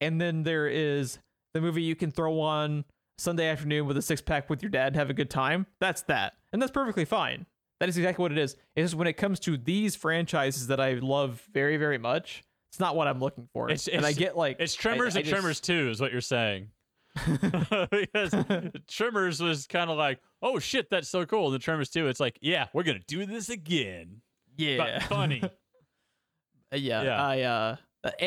and then there is the movie you can throw on Sunday afternoon with a six pack with your dad and have a good time. That's that, and that's perfectly fine. That is exactly what it is. It's just when it comes to these franchises that I love very, very much, it's not what I'm looking for. It's- and I get like It's I- Tremors I and just- Tremors 2 is what you're saying. because Tremors was kind of like, oh shit, that's so cool. And then Tremors 2, it's like, yeah, we're going to do this again. yeah, But funny. Uh, yeah, Yeah. I uh,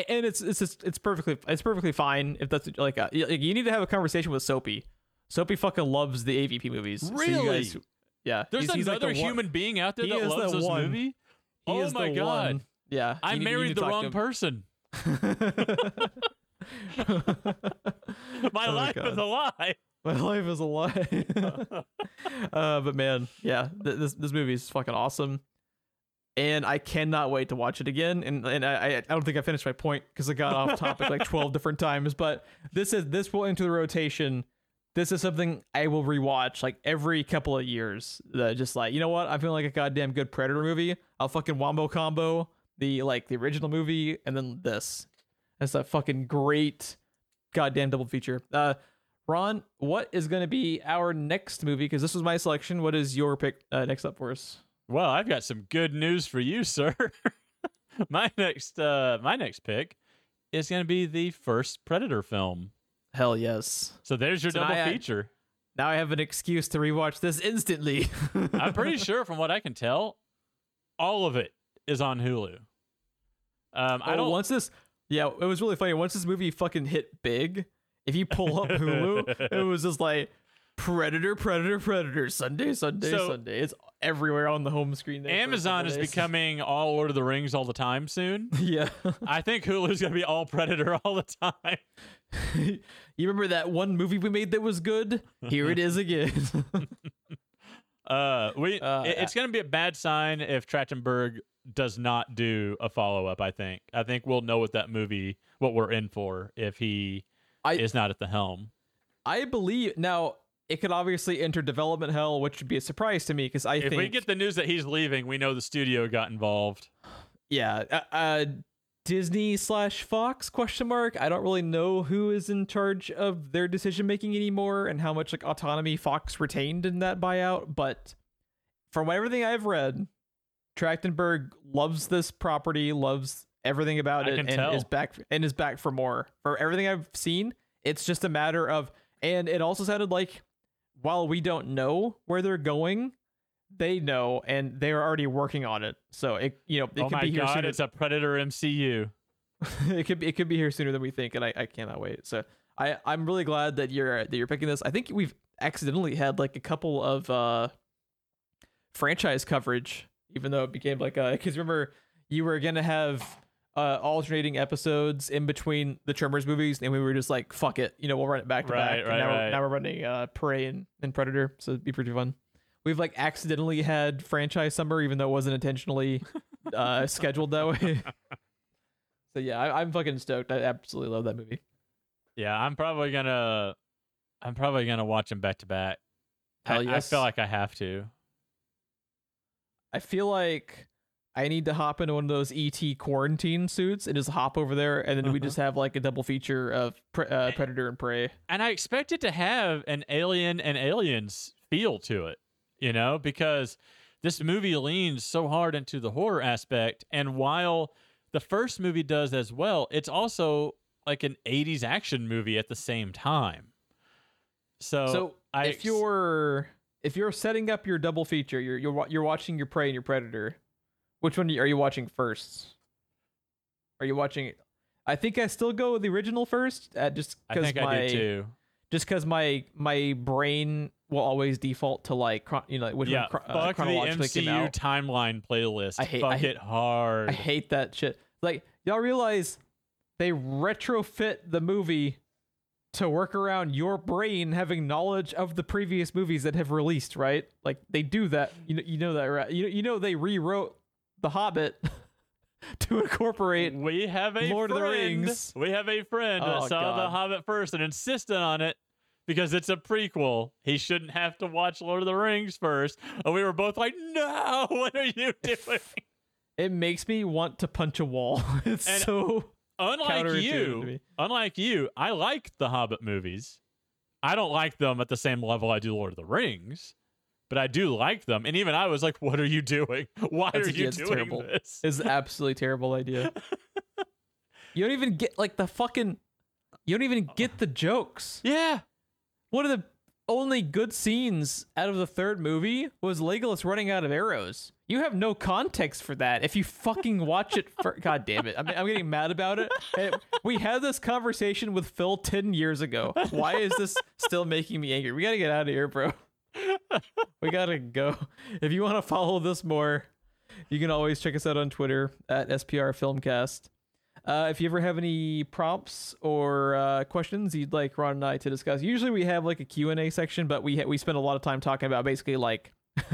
and it's it's just, it's perfectly it's perfectly fine if that's like uh, you need to have a conversation with Soapy. Soapy fucking loves the AVP movies. So Really? guys- yeah. There's he's, he's like another the one- human being out there he that loves the this one. movie. He oh my the god. one. Yeah, I you need- you married the wrong person. My Oh, life God. is a lie. My life is a lie. uh, but man, yeah, th- this this movie is fucking awesome, and I cannot wait to watch it again. And and I I don't think I finished my point because I got off topic like twelve different times. But this is this will enter the rotation. This is something I will rewatch like every couple of years. Uh, just like you know what, I feel like a goddamn good Predator movie. I'll fucking wombo combo the like the original movie and then this. That's a fucking great goddamn double feature. Uh, Ron, what is going to be our next movie? Because this was my selection. What is your pick uh, next up for us? Well, I've got some good news for you, sir. my next uh my next pick is going to be the first Predator film. Hell yes. So there's your So double I- feature. Now I have an excuse to rewatch this instantly. I'm pretty sure from what I can tell, all of it is on Hulu. Um, I Oh, don't once this, yeah, it was really funny. Once this movie fucking hit big, if you pull up Hulu, it was just like Predator, Predator, Predator, Sunday, Sunday, So- Sunday. It's everywhere on the home screen. there Amazon is becoming all Lord of the Rings all the time soon. yeah. I think Hulu's going to be all Predator all the time. you remember that one movie we made that was good? Here it is again. Uh, we Uh, it- it's going to be a bad sign if Trachtenberg does not do a follow up. I think. I think we'll know what that movie, what we're in for, if he I- is not at the helm. I believe now it could obviously enter development hell, which would be a surprise to me because I If think we get the news that he's leaving, we know the studio got involved. yeah, uh, uh, Disney slash Fox question mark. I don't really know who is in charge of their decision making anymore and how much like autonomy Fox retained in that buyout. But from everything I've read, Trachtenberg loves this property, loves everything about I it, and tell. is back and is back for more. For everything I've seen, it's just a matter of. And it also sounded like while we don't know where they're going, they know and they're already working on it. So it you know it oh could be here god, sooner. it's a Predator MCU. it could be it could be here sooner than we think, and I, I cannot wait. So I I'm really glad that you're that you're picking this. I think we've accidentally had like a couple of uh franchise coverage, even though it became like a because remember you were gonna have uh alternating episodes in between the Tremors movies, and we were just like fuck it, you know we'll run it back to back. Right, And right, now, right. We're, now we're running uh Prey and, and Predator, so it'd be pretty fun. We've like accidentally had franchise summer, even though it wasn't intentionally uh scheduled that way. So yeah, I, I'm fucking stoked. I absolutely love that movie. Yeah, I'm probably gonna, I'm probably gonna watch them back to back. I- Hell I yes. feel like I have to. I feel like I need to hop into one of those ET quarantine suits and just hop over there, and then we Uh-huh. just have like a double feature of pre- uh, Predator and Prey. and I expect it to have an alien and aliens feel to it, you know, because this movie leans so hard into the horror aspect. And while the first movie does as well, it's also like an 80s action movie at the same time. So, so I if ex- you're if you're setting up your double feature, you're you're you're watching your Prey and your Predator. Which one are you watching first? Are you watching? I think I still go with the original first, uh, just because my I do too. just because my my brain will always default to like chron- you know which Yeah, one uh, fuck the MCU timeline playlist. I hate- fuck I hate- it hard. I hate that shit. Like y'all realize they retrofit the movie to work around your brain having knowledge of the previous movies that have released, right? Like they do that. You know, you know that, right? You you know they rewrote The Hobbit to incorporate. we have a Lord of the friend. Rings. We have a friend that Oh, saw The Hobbit first and insisted on it because it's a prequel. He shouldn't have to watch Lord of the Rings first. And we were both like, "No, what are you doing?" It makes me want to punch a wall. It's And- so unlike you, unlike you, I like the Hobbit movies. I don't like them at the same level I do Lord of the Rings, but I do like them. And even I was like, "What are you doing? Why That's- are you yeah, doing terrible. this?" It's an absolutely terrible idea. You don't even get like the fucking. You don't even get the jokes. Yeah, One of the only good scenes out of the third movie was Legolas running out of arrows. You have no context for that. If you fucking watch it for God damn it. I'm, I'm getting mad about it. And We had this conversation with Phil 10 years ago. Why is this still making me angry? We got to get out of here, bro. We got to go. If you want to follow this more, you can always check us out on Twitter at SPR Filmcast. Uh, if you ever have any prompts or uh, questions you'd like Ron and I to discuss, usually we have like a Q&A section, but we ha- we spend a lot of time talking about basically like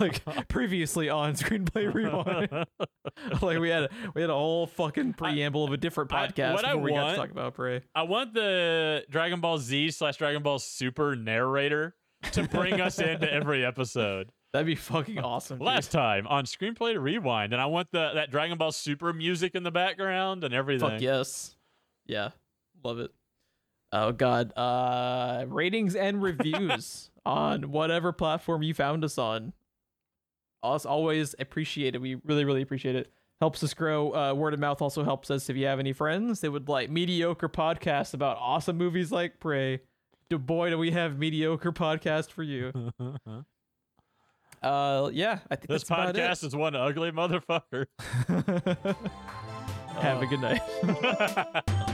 like previously on Screenplay Rewind. like we had a, we had a whole fucking preamble of a different I- podcast what I we got to talk about Prey. I want the Dragon Ball Z slash Dragon Ball Super narrator to bring us into every episode. That'd be fucking awesome. dude. Last time on Screenplay to Rewind, and I want the that Dragon Ball Super music in the background and everything. Fuck yes. Yeah. Love it. Oh god. Uh ratings and reviews on whatever platform you found us on. Us always appreciate it. We really, really appreciate it. Helps us grow. Uh, word of mouth also helps us if you have any friends that would like mediocre podcasts about awesome movies like Prey. Do boy do we have mediocre podcast for you. Uh yeah, I think this podcast is one ugly motherfucker. have a good night.